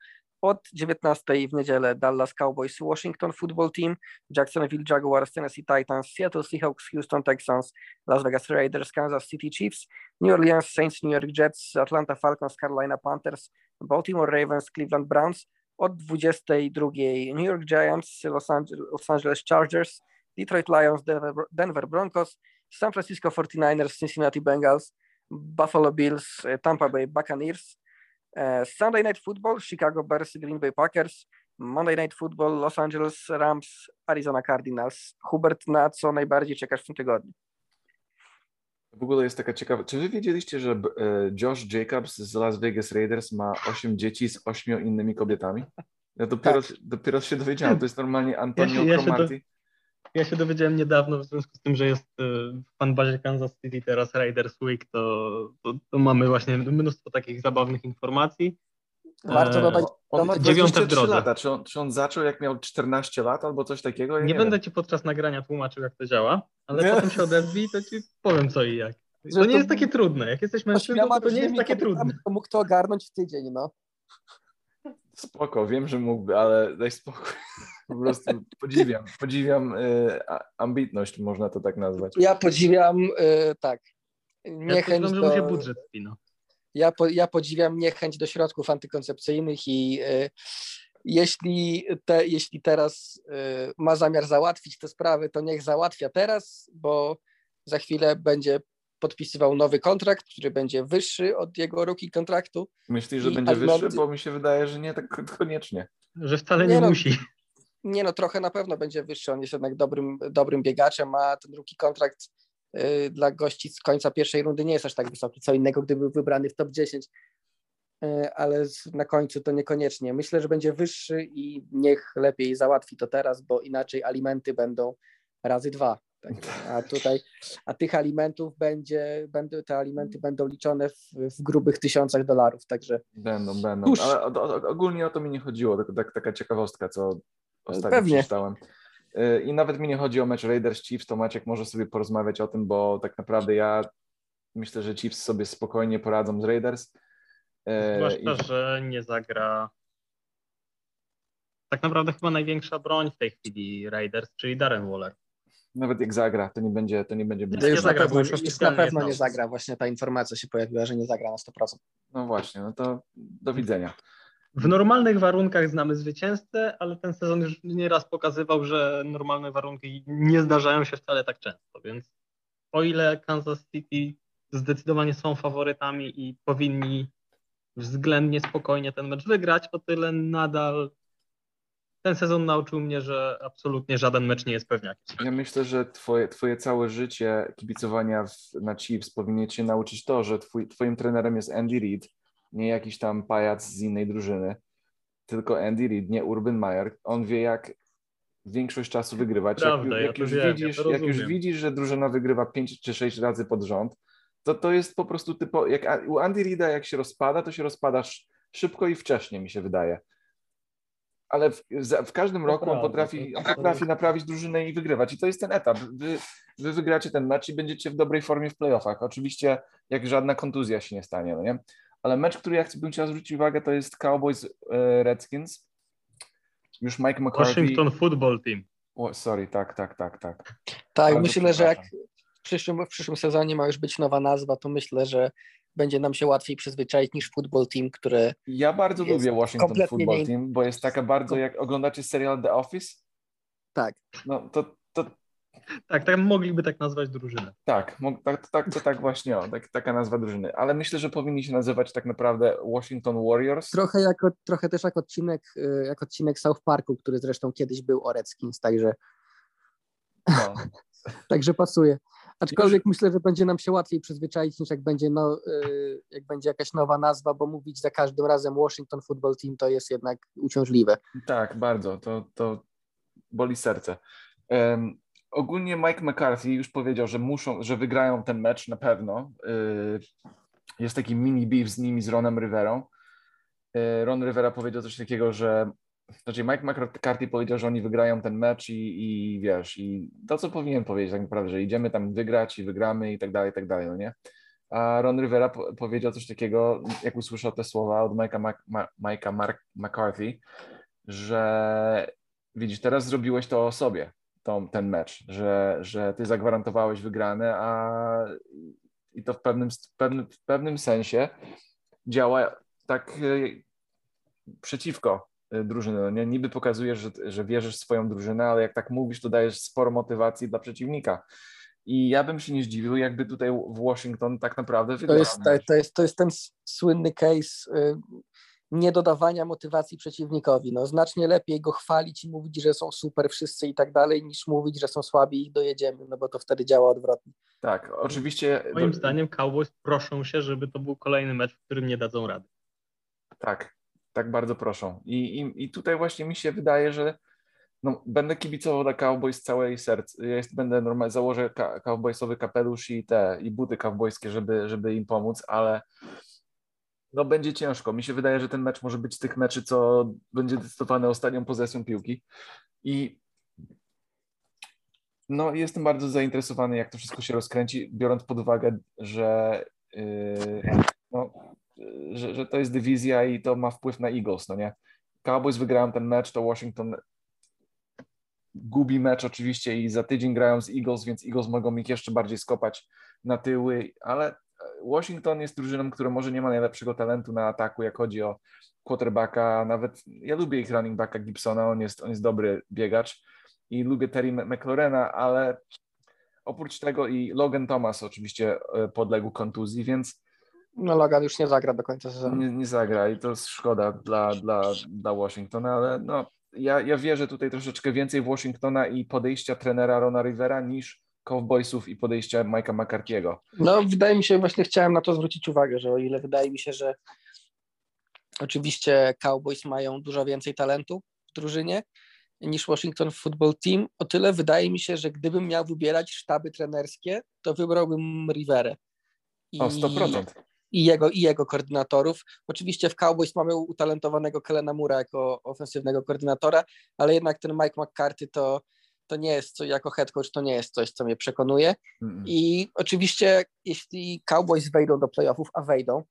Od 19 w niedzielę Dallas Cowboys, Washington Football Team, Jacksonville Jaguars, Tennessee Titans, Seattle Seahawks, Houston Texans, Las Vegas Raiders, Kansas City Chiefs, New Orleans Saints, New York Jets, Atlanta Falcons, Carolina Panthers, Baltimore Ravens, Cleveland Browns. Od 22 New York Giants, Los Angeles, Los Angeles Chargers, Detroit Lions, Denver, Denver Broncos, San Francisco 49ers, Cincinnati Bengals, Buffalo Bills, Tampa Bay Buccaneers, E, Sunday Night Football, Chicago Bears, Green Bay Packers, Monday Night Football, Los Angeles Rams, Arizona Cardinals. Hubert, na co najbardziej czekasz w tym tygodniu? W ogóle jest taka ciekawa. Czy wy wiedzieliście, że e, Josh Jacobs z Las Vegas Raiders ma 8 dzieci z 8 innymi kobietami? Ja dopiero, tak. dopiero się dowiedziałem. To jest normalnie Antonio ja. Ja się dowiedziałem niedawno w związku z tym, że jest w fanbazie Kansas City teraz Raiders Week, to, to, to mamy właśnie mnóstwo takich zabawnych informacji. Warto dodać, on ma dziewiąte w drodze. Lata. Czy on, czy on zaczął jak miał 14 lat albo coś takiego? Ja nie, nie, będę ci podczas nagrania tłumaczył, jak to działa, ale nie? potem się odezwij, to ci powiem co i jak. To nie jest takie trudne. Jak jesteś mężczyzną, to, to nie jest takie trudne. To mógł to ogarnąć w tydzień, no. Spoko, wiem, że mógłby, ale daj spokój. Po prostu podziwiam, podziwiam y, ambitność, można to tak nazwać. Ja podziwiam, y, tak, niechęć ja do... się budżet spino. Ja, po, ja podziwiam niechęć do środków antykoncepcyjnych i y, jeśli, te, jeśli teraz y, ma zamiar załatwić te sprawy, to niech załatwia teraz, bo za chwilę będzie podpisywał nowy kontrakt, który będzie wyższy od jego ruki kontraktu. Myślisz, że będzie wyższy? Bo mi się wydaje, że nie tak koniecznie. Że wcale nie, nie no, musi. Nie no, trochę na pewno będzie wyższy. On jest jednak dobrym, dobrym biegaczem, a ten drugi kontrakt y, dla gości z końca pierwszej rundy nie jest aż tak wysoki. Co innego, gdyby był wybrany w top 10, y, ale na końcu to niekoniecznie. Myślę, że będzie wyższy i niech lepiej załatwi to teraz, bo inaczej alimenty będą razy dwa. Tak? A tutaj, a tych alimentów będzie, będą, te alimenty będą liczone w, w grubych tysiącach dolarów, także. Będą, będą, ale ogólnie o to mi nie chodziło, tylko tak, taka ciekawostka, co ostatnio Pewnie. przeczytałem. Y, I nawet mi nie chodzi o mecz Raiders Chiefs, to Maciek może sobie porozmawiać o tym, bo tak naprawdę ja myślę, że Chiefs sobie spokojnie poradzą z Raiders. Y, Zwłaszcza, I... że nie zagra tak naprawdę chyba największa broń w tej chwili Raiders, czyli Darren Waller. Nawet jak zagra, to nie będzie. To nie będzie to już, na pewno, już na pewno nie zagra. Właśnie ta informacja się pojawiła, że nie zagra na 100%. No właśnie, no to do widzenia. W normalnych warunkach znamy zwycięzcę, ale ten sezon już nieraz pokazywał, że normalne warunki nie zdarzają się wcale tak często, więc o ile Kansas City zdecydowanie są faworytami i powinni względnie spokojnie ten mecz wygrać, o tyle nadal ten sezon nauczył mnie, że absolutnie żaden mecz nie jest pewniakiem. Ja myślę, że twoje, twoje całe życie kibicowania w, na Chiefs powinien cię nauczyć to, że twój, twoim trenerem jest Andy Reid, nie jakiś tam pajac z innej drużyny, tylko Andy Reid, nie Urban Meyer. On wie, jak większość czasu wygrywać. Prawda, jak, jak, ja już wiem, widzisz, ja jak już widzisz, że drużyna wygrywa 5 czy 6 razy pod rząd, to to jest po prostu typo, jak u Andy Reida jak się rozpada, to się rozpada szybko i wcześnie, mi się wydaje. Ale w, w każdym roku on potrafi, on potrafi naprawić drużynę i wygrywać. I to jest ten etap. Wy, wy wygracie ten mecz i będziecie w dobrej formie w playoffach. Oczywiście, jak żadna kontuzja się nie stanie, no nie? Ale mecz, który ja bym chciał zwrócić uwagę, to jest Cowboys e, Redskins. Już Mike McCarthy. Washington Football Team. O, sorry, tak, tak, tak, tak. Tak, Bardzo myślę, że jak przyszłym, w przyszłym sezonie ma już być nowa nazwa, to myślę, że będzie nam się łatwiej przyzwyczaić niż Football Team, które. Ja bardzo lubię Washington Football nie... Team, bo jest taka bardzo, jak oglądacie serial The Office. Tak. No to, to... Tak, tak mogliby tak nazwać drużynę. Tak, tak, tak to tak właśnie, o, tak, taka nazwa drużyny. Ale myślę, że powinni się nazywać tak naprawdę Washington Warriors. Trochę, jako, trochę też jak odcinek, y, jak odcinek South Parku, który zresztą kiedyś był o Redskins, także. No. także pasuje. Aczkolwiek Już... myślę, że będzie nam się łatwiej przyzwyczaić niż jak będzie, no, y, jak będzie jakaś nowa nazwa, bo mówić za każdym razem Washington Football Team to jest jednak uciążliwe. Tak, bardzo. To, to boli serce. Um, ogólnie Mike McCarthy już powiedział, że muszą, że wygrają ten mecz na pewno. Y, jest taki mini beef z nimi, z Ronem Riverą. Y, Ron Rivera powiedział coś takiego, że znaczy Mike McCarthy powiedział, że oni wygrają ten mecz i, i wiesz, i to, co powinien powiedzieć tak naprawdę, że idziemy tam wygrać i wygramy i tak dalej, i tak dalej, no nie? A Ron Rivera po, powiedział coś takiego, jak usłyszał te słowa od Mike'a, Mac, Ma, Mark, McCarthy, że widzisz, teraz zrobiłeś to o sobie, tą, ten mecz, że, że ty zagwarantowałeś wygrane, a i to w pewnym, pewnym, w pewnym sensie działa tak e, przeciwko drużyny. No nie? Niby pokazujesz, że, że wierzysz w swoją drużynę, ale jak tak mówisz, to dajesz sporo motywacji dla przeciwnika. I ja bym się nie zdziwił, jakby tutaj w Washington tak naprawdę wygrał. To jest, to jest, to jest ten słynny case y, niedodawania motywacji przeciwnikowi. No, znacznie lepiej go chwalić i mówić, że są super wszyscy i tak dalej, niż mówić, że są słabi i ich dojedziemy, no bo to wtedy działa odwrotnie. Tak, oczywiście. Moim do... zdaniem Cowboys proszą się, żeby to był kolejny mecz, w którym nie dadzą rady. Tak, tak bardzo proszą. I, i, i tutaj właśnie mi się wydaje, że no, będę kibicował dla Cowboys całej serc. Ja jest, będę normalnie, założę ka cowboysowy kapelusz i te, i buty cowboyskie, żeby, żeby im pomóc, ale no będzie ciężko. Mi się wydaje, że ten mecz może być z tych meczy, co będzie decydowany ostatnią pozycją piłki. I no, jestem bardzo zainteresowany, jak to wszystko się rozkręci, biorąc pod uwagę, że yy, no, że, że to jest dywizja i to ma wpływ na Eagles, no nie? Cowboys wygrają ten mecz, to Washington gubi mecz oczywiście i za tydzień grają z Eagles, więc Eagles mogą ich jeszcze bardziej skopać na tyły, ale Washington jest drużyną, która może nie ma najlepszego talentu na ataku, jak chodzi o quarterbacka, nawet ja lubię ich running backa Gibsona, on jest, on jest dobry biegacz i lubię Terry McLaurena, ale oprócz tego i Logan Thomas oczywiście e, podległ kontuzji, więc no Logan już nie zagra do końca sezonu. Nie, nie zagra i to jest szkoda dla, dla, dla Washingtona, ale no, ja, ja wierzę tutaj troszeczkę więcej w Washingtona i podejścia trenera Rona Rivera niż Cowboysów i podejścia Mike'a McCarthy'ego. No wydaje mi się, właśnie chciałem na to zwrócić uwagę, że o ile wydaje mi się, że oczywiście Cowboys mają dużo więcej talentu w drużynie niż Washington Football Team, o tyle wydaje mi się, że gdybym miał wybierać sztaby trenerskie, to wybrałbym Riverę. I... O, 100% i jego, i jego koordynatorów. Oczywiście w Cowboys mamy utalentowanego Kelena Mura jako ofensywnego koordynatora, ale jednak ten Mike McCarthy to, to nie jest, co, jako head coach, to nie jest coś, co mnie przekonuje. Mm -mm. I oczywiście, jeśli Cowboys wejdą do playoffów, a wejdą,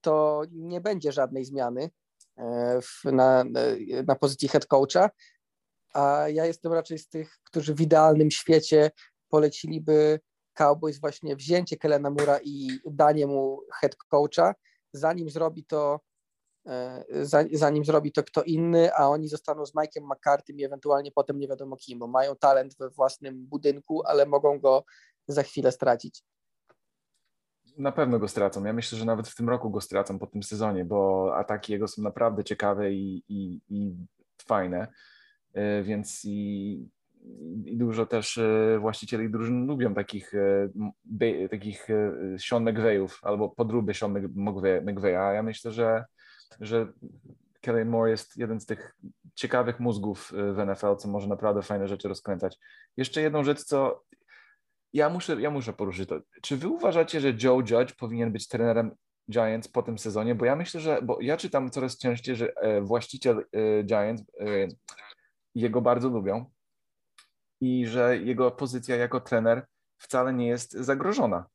to nie będzie żadnej zmiany e, w, na, na pozycji head coacha, a ja jestem raczej z tych, którzy w idealnym świecie poleciliby Cowboys właśnie wzięcie Kelena Mura i danie mu head coacha, zanim zrobi to e, zanim zrobi to kto inny, a oni zostaną z Mike'em McCarthy i ewentualnie potem nie wiadomo kim, bo mają talent we własnym budynku, ale mogą go za chwilę stracić. Na pewno go stracą. Ja myślę, że nawet w tym roku go stracą po tym sezonie, bo ataki jego są naprawdę ciekawe i, i, i fajne. E, więc i i dużo też e, właścicieli drużyn lubią takich, e, takich e, Sean McVayów albo podróby Sean McVeya. Ja myślę, że, że Kelly Moore jest jeden z tych ciekawych mózgów w NFL, co może naprawdę fajne rzeczy rozkręcać. Jeszcze jedną rzecz, co ja muszę, ja muszę poruszyć to. Czy wy uważacie, że Joe Judge powinien być trenerem Giants po tym sezonie, bo ja myślę, że, bo ja czytam coraz częściej, że właściciel Giants jego bardzo lubią i że jego pozycja jako trener wcale nie jest zagrożona.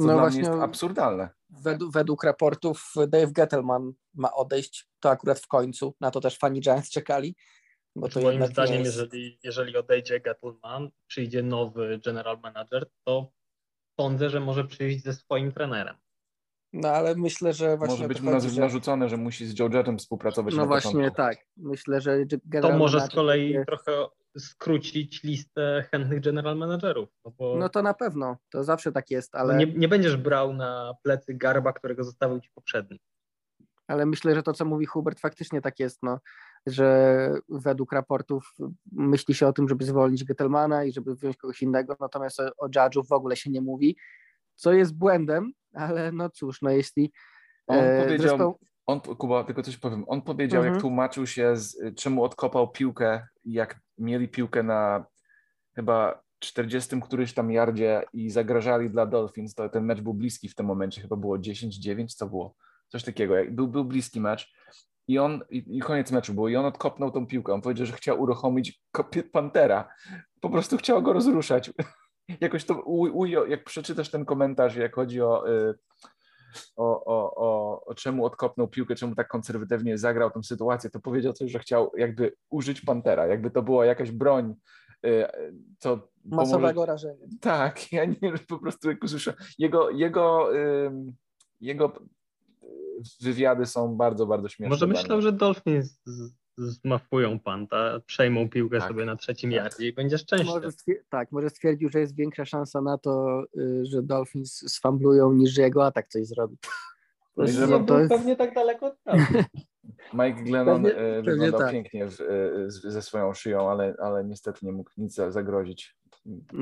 Co no dla właśnie, mnie jest absurdalne. Według, według raportów Dave Gettleman ma odejść, to akurat w końcu, na to też fani Giants czekali. Bo to Moim zdaniem, jest... jeżeli, jeżeli odejdzie Gettleman, przyjdzie nowy general manager, to sądzę, że może przyjść ze swoim trenerem. No ale myślę, że właśnie. Może być mu chodzi, narzucone, że musi z Joe Jettem współpracować. No właśnie początku. tak. Myślę, że to może z kolei jest... trochę skrócić listę chętnych general managerów. No, bo... no, to na pewno, to zawsze tak jest, ale. Nie, nie będziesz brał na plecy garba, którego zostawił ci poprzedni. Ale myślę, że to, co mówi Hubert, faktycznie tak jest, no, że według raportów myśli się o tym, żeby zwolnić Gettelmana i żeby wziąć kogoś innego, natomiast o, o Judge'u w ogóle się nie mówi, co jest błędem, ale no cóż, no jeśli... On e, powiedział, zresztą... on, Kuba, tylko coś powiem, on powiedział, mhm. jak tłumaczył się, z, czemu odkopał piłkę, jak mieli piłkę na chyba 40 któryś tam yardzie i zagrażali dla Dolphins, to ten mecz był bliski w tym momencie, chyba było 10-9, co było? Coś takiego, był, był bliski mecz i on, i, i, koniec meczu było, i on odkopnął tą piłkę, on powiedział, że chciał uruchomić Pantera, po prostu chciał go rozruszać. Jakoś to ujął, jak przeczytasz ten komentarz, jak chodzi o, y, o, o, o, o czemu odkopnął piłkę, czemu tak konserwatywnie zagrał tę sytuację, to powiedział coś, że chciał jakby użyć Pantera, jakby to była jakaś broń, y, to masowego pomoże... rażenia. Tak, ja nie po prostu jak usłyszę, jego, jego, jego wywiady są bardzo, bardzo śmieszne. Może myślał, że Dolphins zmafują panta, przejmą piłkę tak, sobie na trzecim tak. jardzie i będzie szczęście. Może tak, może stwierdził, że jest większa szansa na to, y, że Dolphins sfamblują, niż że jego atak coś zrobi. To jest, no, to jest... pewnie tak daleko od Mike Glennon pewnie, y, wyglądał tak. pięknie w, y, ze swoją szyją, ale, ale niestety nie mógł nic zagrozić.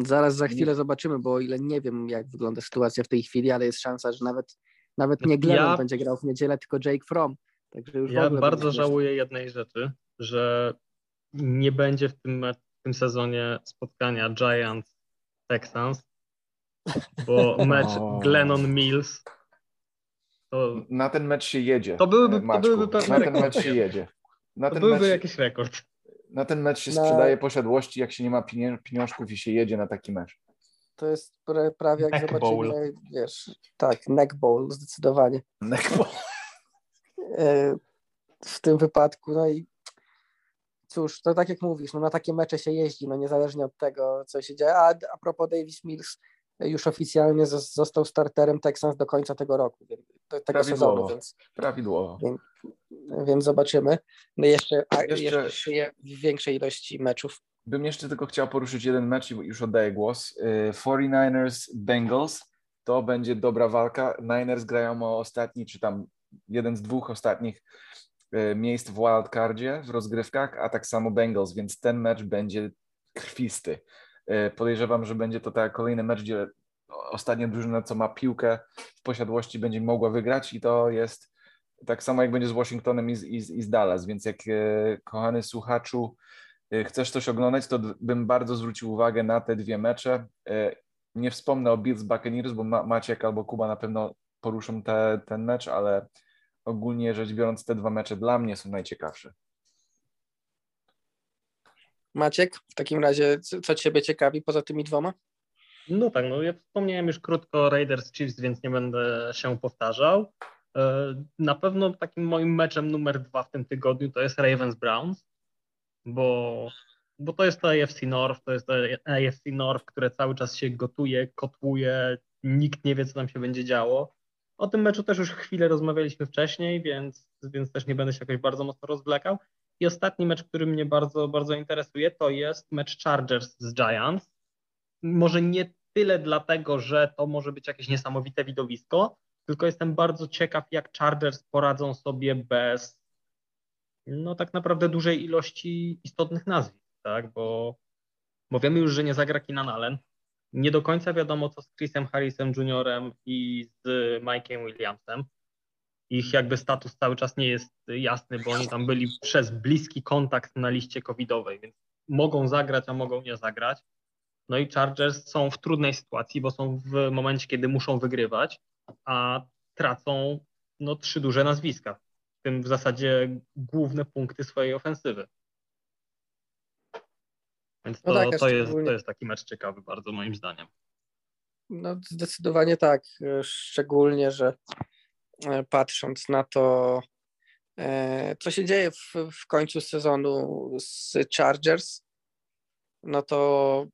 Zaraz za chwilę nie. zobaczymy, bo o ile nie wiem, jak wygląda sytuacja w tej chwili, ale jest szansa, że nawet, nawet nie Glennon ja... będzie grał w niedzielę, tylko Jake Fromm. Także już ja bardzo żałuję jednej rzeczy, że nie będzie w tym, w tym sezonie spotkania Giants Texans, bo mecz Glennon Mills to... Na ten mecz się jedzie. To byłyby, to byłyby pewne Na ten mecz się jedzie. Na to ten byłby mecz, jakiś rekord. Na ten mecz się sprzedaje posiadłości, jak się nie ma pieniążków i się jedzie na taki mecz. To jest prawie jak neck zobaczymy, bowl. wiesz, tak, neck bowl, zdecydowanie. Neck bowl. E, w tym wypadku. No i cóż, to tak jak mówisz, no na takie mecze się jeździ, no niezależnie od tego, co się dzieje. A, a propos Davis Mills, już oficjalnie został starterem Texans do końca tego roku, tego sezonu, więc, Prawidłowo. Więc, więc zobaczymy. No jeszcze, a, jeszcze, jeszcze w większej ilości meczów. Bym jeszcze tylko chciał poruszyć jeden mecz i już oddaję głos. 49ers y, Bengals to będzie dobra walka. Niners grają o ostatni, czy tam jeden z dwóch ostatnich e, miejsc w wildcardzie w rozgrywkach, a tak samo Bengals, więc ten mecz będzie krwisty. E, podejrzewam, że będzie to tak kolejny mecz, gdzie ostatnia drużyna, co ma piłkę w posiadłości, będzie mogła wygrać i to jest tak samo jak będzie z Washingtonem i z, i z, i z Dallas, więc jak e, kochany słuchaczu chcesz coś oglądać, to bym bardzo zwrócił uwagę na te dwie mecze. Nie wspomnę o Bills Buccaneers, bo Maciek albo Kuba na pewno poruszą te, ten mecz, ale ogólnie rzecz biorąc te dwa mecze dla mnie są najciekawsze. Maciek, w takim razie co Ciebie ciekawi poza tymi dwoma? No tak, no ja wspomniałem już krótko Raiders Chiefs, więc nie będę się powtarzał. E, na pewno takim moim meczem numer dwa w tym tygodniu to jest Ravens Browns, bo, bo to jest to AFC North, to jest to AFC North, które cały czas się gotuje, kotłuje, nikt nie wie, co tam się będzie działo. O tym meczu też już chwilę rozmawialiśmy wcześniej, więc, więc też nie będę się jakoś bardzo mocno rozwlekał. I ostatni mecz, który mnie bardzo, bardzo interesuje, to jest mecz Chargers z Giants. Może nie tyle dlatego, że to może być jakieś niesamowite widowisko, tylko jestem bardzo ciekaw, jak Chargers poradzą sobie bez no tak naprawdę dużej ilości istotnych nazwisk, tak, bo, bo wiemy już, że nie zagra Keenan Allen, nie do końca wiadomo, co z Chrisem Harrisem Jr. i z Mike'em Williamsem. Ich jakby status cały czas nie jest jasny, bo oni tam byli przez bliski kontakt na liście covidowej, więc mogą zagrać, a mogą nie zagrać. No i Chargers są w trudnej sytuacji, bo są w momencie, kiedy muszą wygrywać, a tracą no, trzy duże nazwiska, w tym w zasadzie główne punkty swojej ofensywy. Więc to, no tak, to, jest, to jest taki mecz ciekawy bardzo moim zdaniem. No zdecydowanie tak, szczególnie, że e, patrząc na to, e, co się dzieje w, w końcu sezonu z Chargers, no to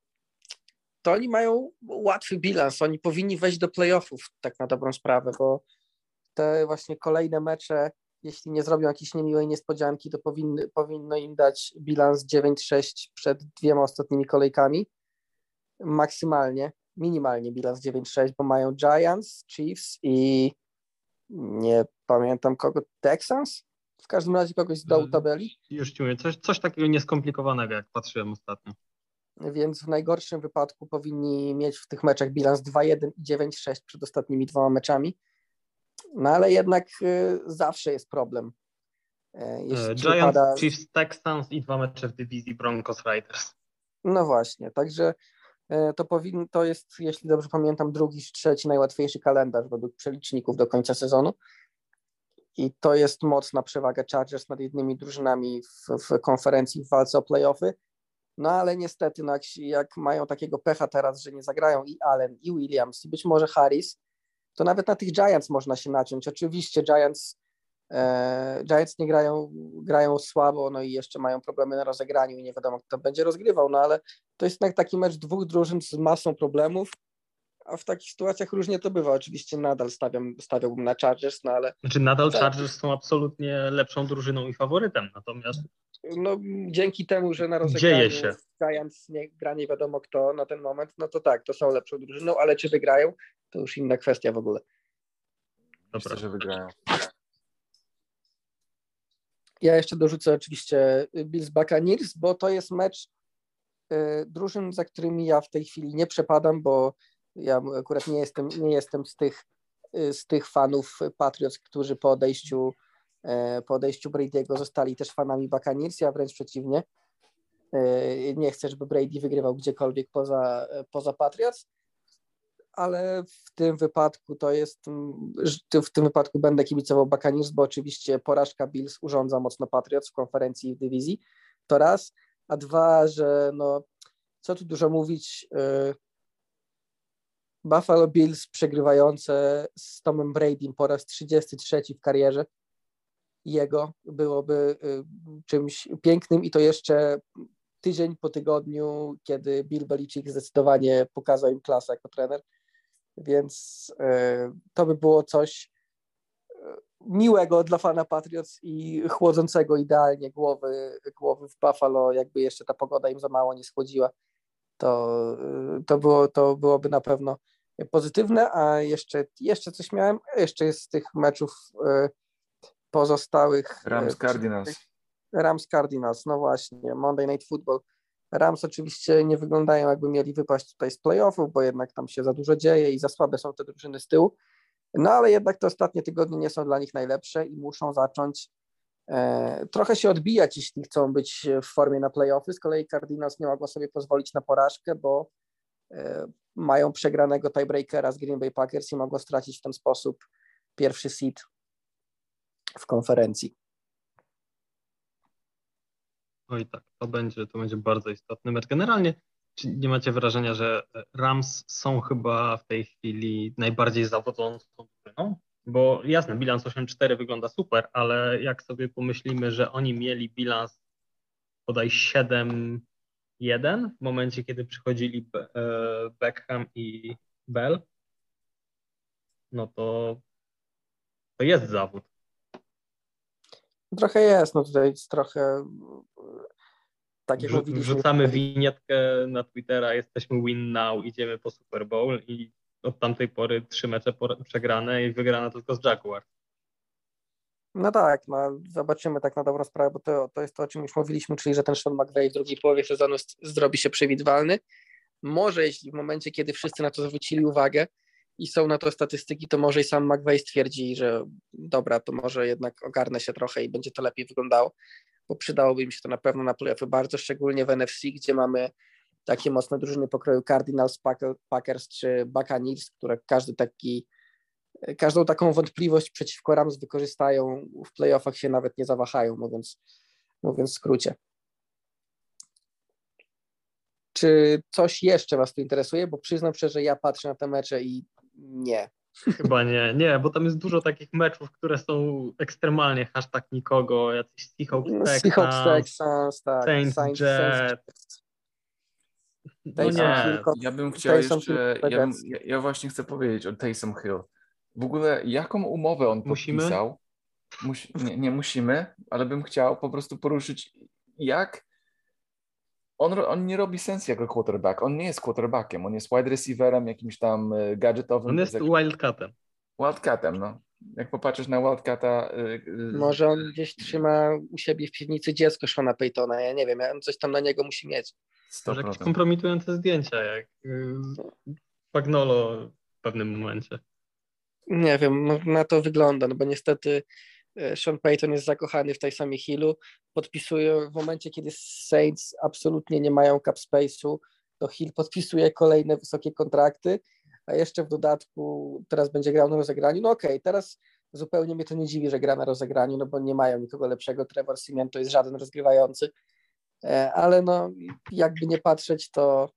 to oni mają łatwy bilans, oni powinni wejść do playoffów tak na dobrą sprawę, bo te właśnie kolejne mecze, jeśli nie zrobią jakiejś niemiłej niespodzianki, to powinny, powinno im dać bilans 9-6 przed dwiema ostatnimi kolejkami, maksymalnie, minimalnie bilans 9-6, bo mają Giants, Chiefs i nie pamiętam kogo, Texans? W każdym razie kogoś z dołu mm, tabeli. Już ci mówię, coś, coś takiego nieskomplikowanego, jak patrzyłem ostatnio więc w najgorszym wypadku powinni mieć w tych meczach bilans 2-1 i 9-6 przed ostatnimi dwoma meczami. No ale jednak y, zawsze jest problem. E, jeśli Giants, wypada... Chiefs, Texans i dwa mecze w dywizji Broncos Riders. No właśnie, także e, to powinno, to jest, jeśli dobrze pamiętam, drugi czy trzeci najłatwiejszy kalendarz według przeliczników do końca sezonu. I to jest mocna przewaga Chargers nad innymi drużynami w, w konferencji w walce o playoffy. No ale niestety, no jak, jak, mają takiego pecha teraz, że nie zagrają i Allen, i Williams, i być może Harris, to nawet na tych Giants można się naciąć. Oczywiście Giants, e, Giants nie grają, grają słabo, no i jeszcze mają problemy na rozegraniu i nie wiadomo, kto będzie rozgrywał, no ale to jest jednak taki mecz dwóch drużyn z masą problemów, a w takich sytuacjach różnie to bywa. Oczywiście nadal stawiam, stawiałbym na Chargers, no ale... Znaczy nadal tak. Chargers są absolutnie lepszą drużyną i faworytem, natomiast no, dzięki temu, że na rozegraniu się. Giants nie gra nie wiadomo kto na ten moment, no to tak, to są lepszą drużyną, ale czy wygrają, to już inna kwestia w ogóle. Dobra, Myślę, że wygrają. Ja jeszcze dorzucę oczywiście Bills Buccaneers, bo to jest mecz y, drużyn, za którymi ja w tej chwili nie przepadam, bo ja akurat nie jestem, nie jestem z tych, y, z tych fanów Patriots, którzy po odejściu po odejściu Brady'ego zostali też fanami Buccaneers, ja wręcz przeciwnie. E, nie chcę, żeby Brady wygrywał gdziekolwiek poza, poza Patriots, ale w tym wypadku to jest, w tym wypadku będę kibicował Buccaneers, bo oczywiście porażka Bills urządza mocno Patriots w konferencji w dywizji, to raz, a dwa, że no, co tu dużo mówić, e, Buffalo Bills przegrywające z Tomem Bradym po raz 33 w karierze, jego byłoby y, czymś pięknym i to jeszcze tydzień po tygodniu, kiedy Bill Belichick zdecydowanie pokazał im klasę jako trener, więc y, to by było coś y, miłego dla fana Patriots i chłodzącego idealnie głowy, głowy w Buffalo, jakby jeszcze ta pogoda im za mało nie schłodziła, to, to, było, to byłoby na pewno pozytywne, a jeszcze, jeszcze coś miałem, jeszcze jest z tych meczów pozostałych. E, Rams Cardinals. Rams Cardinals, no właśnie, Monday Night Football. Rams oczywiście nie wyglądają jakby mieli wypaść tutaj z playoffów, bo jednak tam się za dużo dzieje i za słabe są te drużyny z tyłu. No ale jednak te ostatnie tygodnie nie są dla nich najlepsze i muszą zacząć e, trochę się odbijać, jeśli chcą być w formie na playoffy. Z kolei Cardinals nie mogą sobie pozwolić na porażkę, bo e, mają przegranego tiebreakera z Green Bay Packers i mogą stracić w ten sposób pierwszy seed w konferencji. Oj tak, to będzie, to będzie bardzo istotny mecz. Generalnie czy nie macie wrażenia, że Rams są chyba w tej chwili najbardziej zawodzącą drużyną? Bo jasne, bilans 8-4 wygląda super, ale jak sobie pomyślimy, że oni mieli bilans podaj 7-1 w momencie, kiedy przychodzili e, Beckham i Bell, no to to jest zawód. Trochę jest, no tutaj jest trochę tak jak. Wrzucamy winietkę na Twittera, jesteśmy win now, idziemy po Super Bowl i od tamtej pory trzy mecze przegrane i wygrana tylko z Jaguar. No tak, no, zobaczymy tak na dobrą sprawę, bo to, to jest to, o czym już mówiliśmy, czyli że ten Sean McVay w drugiej połowie sezonu zrobi się przewidywalny. Może jeśli w momencie, kiedy wszyscy na to zwrócili uwagę, i są na to statystyki, to może i sam McVeigh stwierdzi, że dobra, to może jednak ogarnę się trochę i będzie to lepiej wyglądało, bo przydałoby mi się to na pewno na playoffy, bardzo szczególnie w NFC, gdzie mamy takie mocne drużyny pokroju Cardinals, Packers czy Buccaneers, które każdy taki każdą taką wątpliwość przeciwko Rams wykorzystają, w playoffach się nawet nie zawahają, mówiąc, mówiąc w skrócie. Czy coś jeszcze Was tu interesuje? Bo przyznam szczerze, że ja patrzę na te mecze i nie. Chyba nie, nie, bo tam jest dużo takich meczów, które są ekstremalnie hashtag nikogo, jacyś Seahawks no, Texans, Seahawks Texans tak, Saints, Saints Jets. No nie, ja bym chciał jeszcze, ja, bym, ja, właśnie chcę powiedzieć o Taysom Hill. W ogóle jaką umowę on musimy? podpisał? Musi, nie, nie musimy, ale bym chciał po prostu poruszyć jak on, on nie robi sensu jako quarterback. On nie jest quarterbackiem, on jest wide receiverem, jakimś tam e, gadżetowym. On jest jak... wildcatem. Wildcatem, no. Jak popatrzysz na Wildcata... Yy... Może on gdzieś trzyma u siebie w piwnicy dziecko Shona Paytona, ja nie wiem, on coś tam na niego musi mieć. 100%. Może jakieś kompromitujące zdjęcia, jak yy, Pagnolo w pewnym momencie. Nie wiem, no, na to wygląda, no bo niestety E, Sean Payton jest zakochany w samej Hillu, podpisuje w momencie, kiedy Saints absolutnie nie mają cap space'u, to Hill podpisuje kolejne wysokie kontrakty, a jeszcze w dodatku teraz będzie grał na rozegraniu. No okej, okay, teraz zupełnie mnie to nie dziwi, że gra na rozegraniu, no bo nie mają nikogo lepszego. Trevor Simeon to jest żaden rozgrywający, e, ale no jakby nie patrzeć, to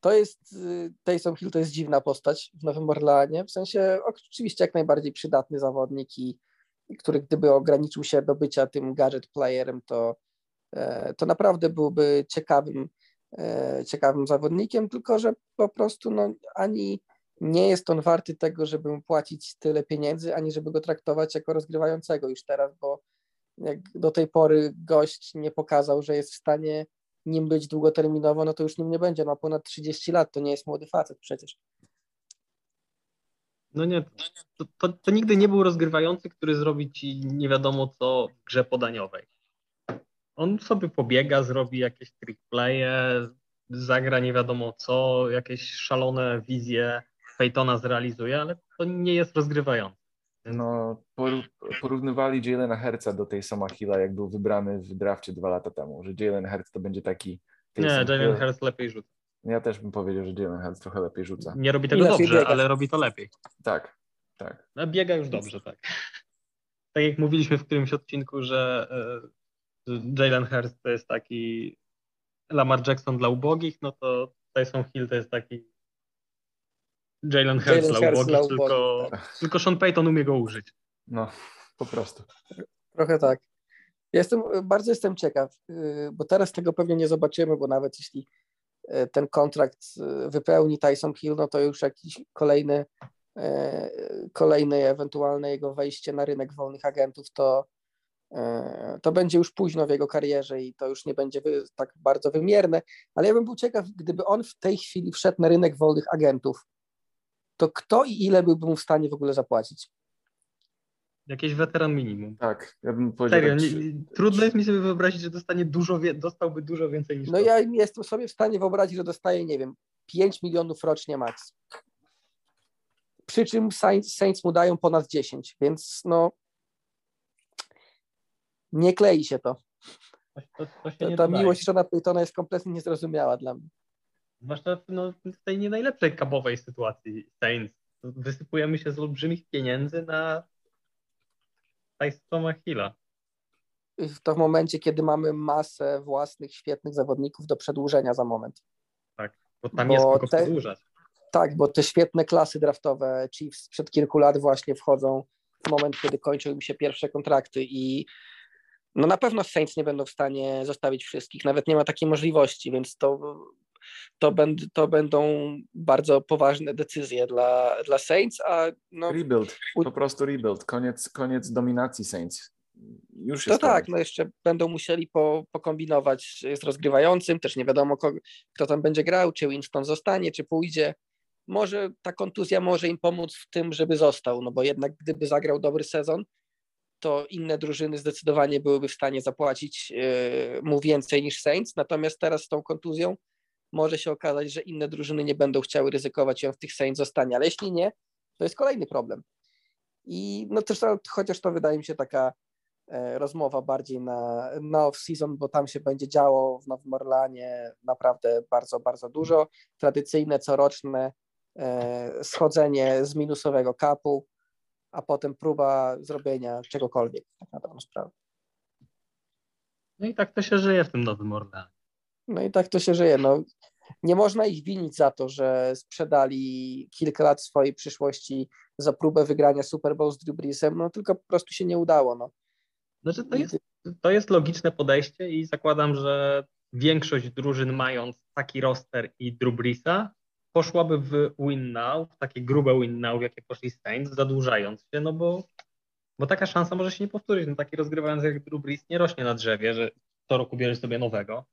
to jest, y, Taysom Hill to jest dziwna postać w Nowym Orleanie, w sensie oczywiście jak najbardziej przydatny zawodnik i który gdyby ograniczył się do bycia tym gadget playerem, to, e, to naprawdę byłby ciekawym, e, ciekawym zawodnikiem, tylko że po prostu no, ani nie jest on warty tego, żeby mu płacić tyle pieniędzy, ani żeby go traktować jako rozgrywającego już teraz, bo jak do tej pory gość nie pokazał, że jest w stanie nim być długoterminowo, no to już nim nie będzie. Ma ponad 30 lat, to nie jest młody facet przecież. No nie, to, to, to, nigdy nie był rozgrywający, który zrobi ci nie wiadomo co w grze podaniowej. On sobie pobiega, zrobi jakieś trick playe, zagra nie wiadomo co, jakieś szalone wizje Peytona zrealizuje, ale to nie jest rozgrywający. No, porównywali Jalena Herca do tej sama Hilla, jak był wybrany w drafcie dwa lata temu, że Jalen Hertz to będzie taki... Nie, Jalen Hertz lepiej rzuca. Ja też bym powiedział, że Jalen Hurts trochę lepiej rzuca. Nie robi tego dobrze, biega. ale robi to lepiej. Tak, tak. No, biega już dobrze, tak. Tak jak mówiliśmy w którymś odcinku, że e, Jalen Hurts to jest taki Lamar Jackson dla ubogich, no to Tyson Hill to jest taki Jalen Hurts dla ubogich, dla tylko, tak. tylko Sean Payton umie go użyć. No, po prostu. Trochę tak. Ja jestem, bardzo jestem ciekaw, y, bo teraz tego pewnie nie zobaczymy, bo nawet jeśli ten kontrakt e, wypełni Tyson Hill, no to już jakiś kolejny, e, kolejny ewentualne jego wejście na rynek wolnych agentów, to, to będzie już późno w jego karierze i to już nie będzie tak bardzo wymierne, ale ja bym był ciekaw, gdyby on w tej chwili wszedł na rynek wolnych agentów, to kto i ile byłby mu w stanie w ogóle zapłacić? Jakiś weteran minimum. Tak, ja bym powiedział. Serio, tak, nie, trudno jest mi sobie wyobrazić, że dostanie dużo, dostałby dużo więcej niż No to. ja jestem sobie w stanie wyobrazić, że dostaje, nie wiem, 5 milionów rocznie max. Przy czym Saints, Saints mu dają ponad 10, więc no nie klei się to. to, to się ta miłość Johna Paytona jest kompletnie niezrozumiała dla mnie. Zwłaszcza no, w tej nie najlepszej kabowej sytuacji Saints. Wysypujemy się z olbrzymich pieniędzy na Tysona Hilla. To w momencie, kiedy mamy masę własnych, świetnych zawodników do przedłużenia za moment. Tak, bo tam bo jest kogo te, przedłużać. Tak, bo te świetne klasy draftowe Chiefs sprzed kilku lat właśnie wchodzą w moment, kiedy kończą im się pierwsze kontrakty i no na pewno Saints nie będą w stanie zostawić wszystkich, nawet nie ma takiej możliwości, więc to, to, będ, to będą bardzo poważne decyzje dla, dla Saints, a no, Rebuild, po prostu rebuild, koniec, koniec dominacji Saints. Już jest to tak, no jeszcze będą musieli po, pokombinować z rozgrywającym, też nie wiadomo kto, kto tam będzie grał, czy Winston zostanie, czy pójdzie. Może ta kontuzja może im pomóc w tym, żeby został, no bo jednak gdyby zagrał dobry sezon, to inne drużyny zdecydowanie byłyby w stanie zapłacić yy, mu więcej niż Saints, natomiast teraz z tą kontuzją może się okazać, że inne drużyny nie będą chciały ryzykować i on w tych Saints zostanie, ale jeśli nie, to jest kolejny problem. I no też chociaż to wydaje mi się taka e, rozmowa bardziej na, na off-season, bo tam się będzie działo w Nowym Orlanie naprawdę bardzo, bardzo dużo. Tradycyjne, coroczne e, schodzenie z minusowego kapu, a potem próba zrobienia czegokolwiek, tak na dobrą sprawę. No i tak to się żyje w tym Nowym Orleanie. No i tak to się żyje. No, nie można ich winić za to, że sprzedali kilka lat swojej przyszłości za próbę wygrania Super Bowl z Drew Breesem, no tylko po prostu się nie udało. No. Znaczy to jest, to jest logiczne podejście i zakładam, że większość drużyn mając taki roster i Drew Breesa poszłaby w win now, w takie grube win now, jakie poszli Saints, zadłużając się, no bo, bo taka szansa może się nie powtórzyć. No taki rozgrywający jak Drew Brees nie rośnie na drzewie, że co roku bierzesz sobie nowego.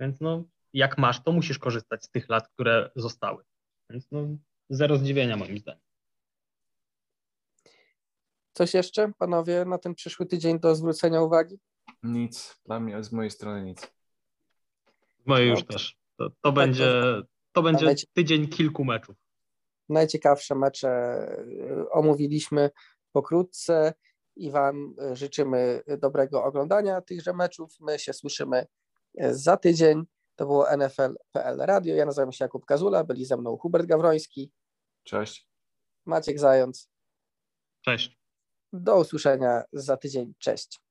Więc no, jak masz, to musisz korzystać z tych lat, które zostały. Więc no, zero zdziwienia moim zdaniem. Coś jeszcze, panowie, na ten przyszły tydzień do zwrócenia uwagi? Nic, dla mnie, z mojej strony nic. Z mojej już też. To, to tak, będzie, to będzie tydzień kilku meczów. Najciekawsze mecze y, omówiliśmy pokrótce i Wam y, życzymy dobrego oglądania tychże meczów. My się słyszymy y, za tydzień. To było NFL.pl Radio. Ja nazywam się Jakub Kazula, byli ze mną Hubert Gawroński. Cześć. Maciek Zając. Cześć. Do usłyszenia za tydzień. Cześć.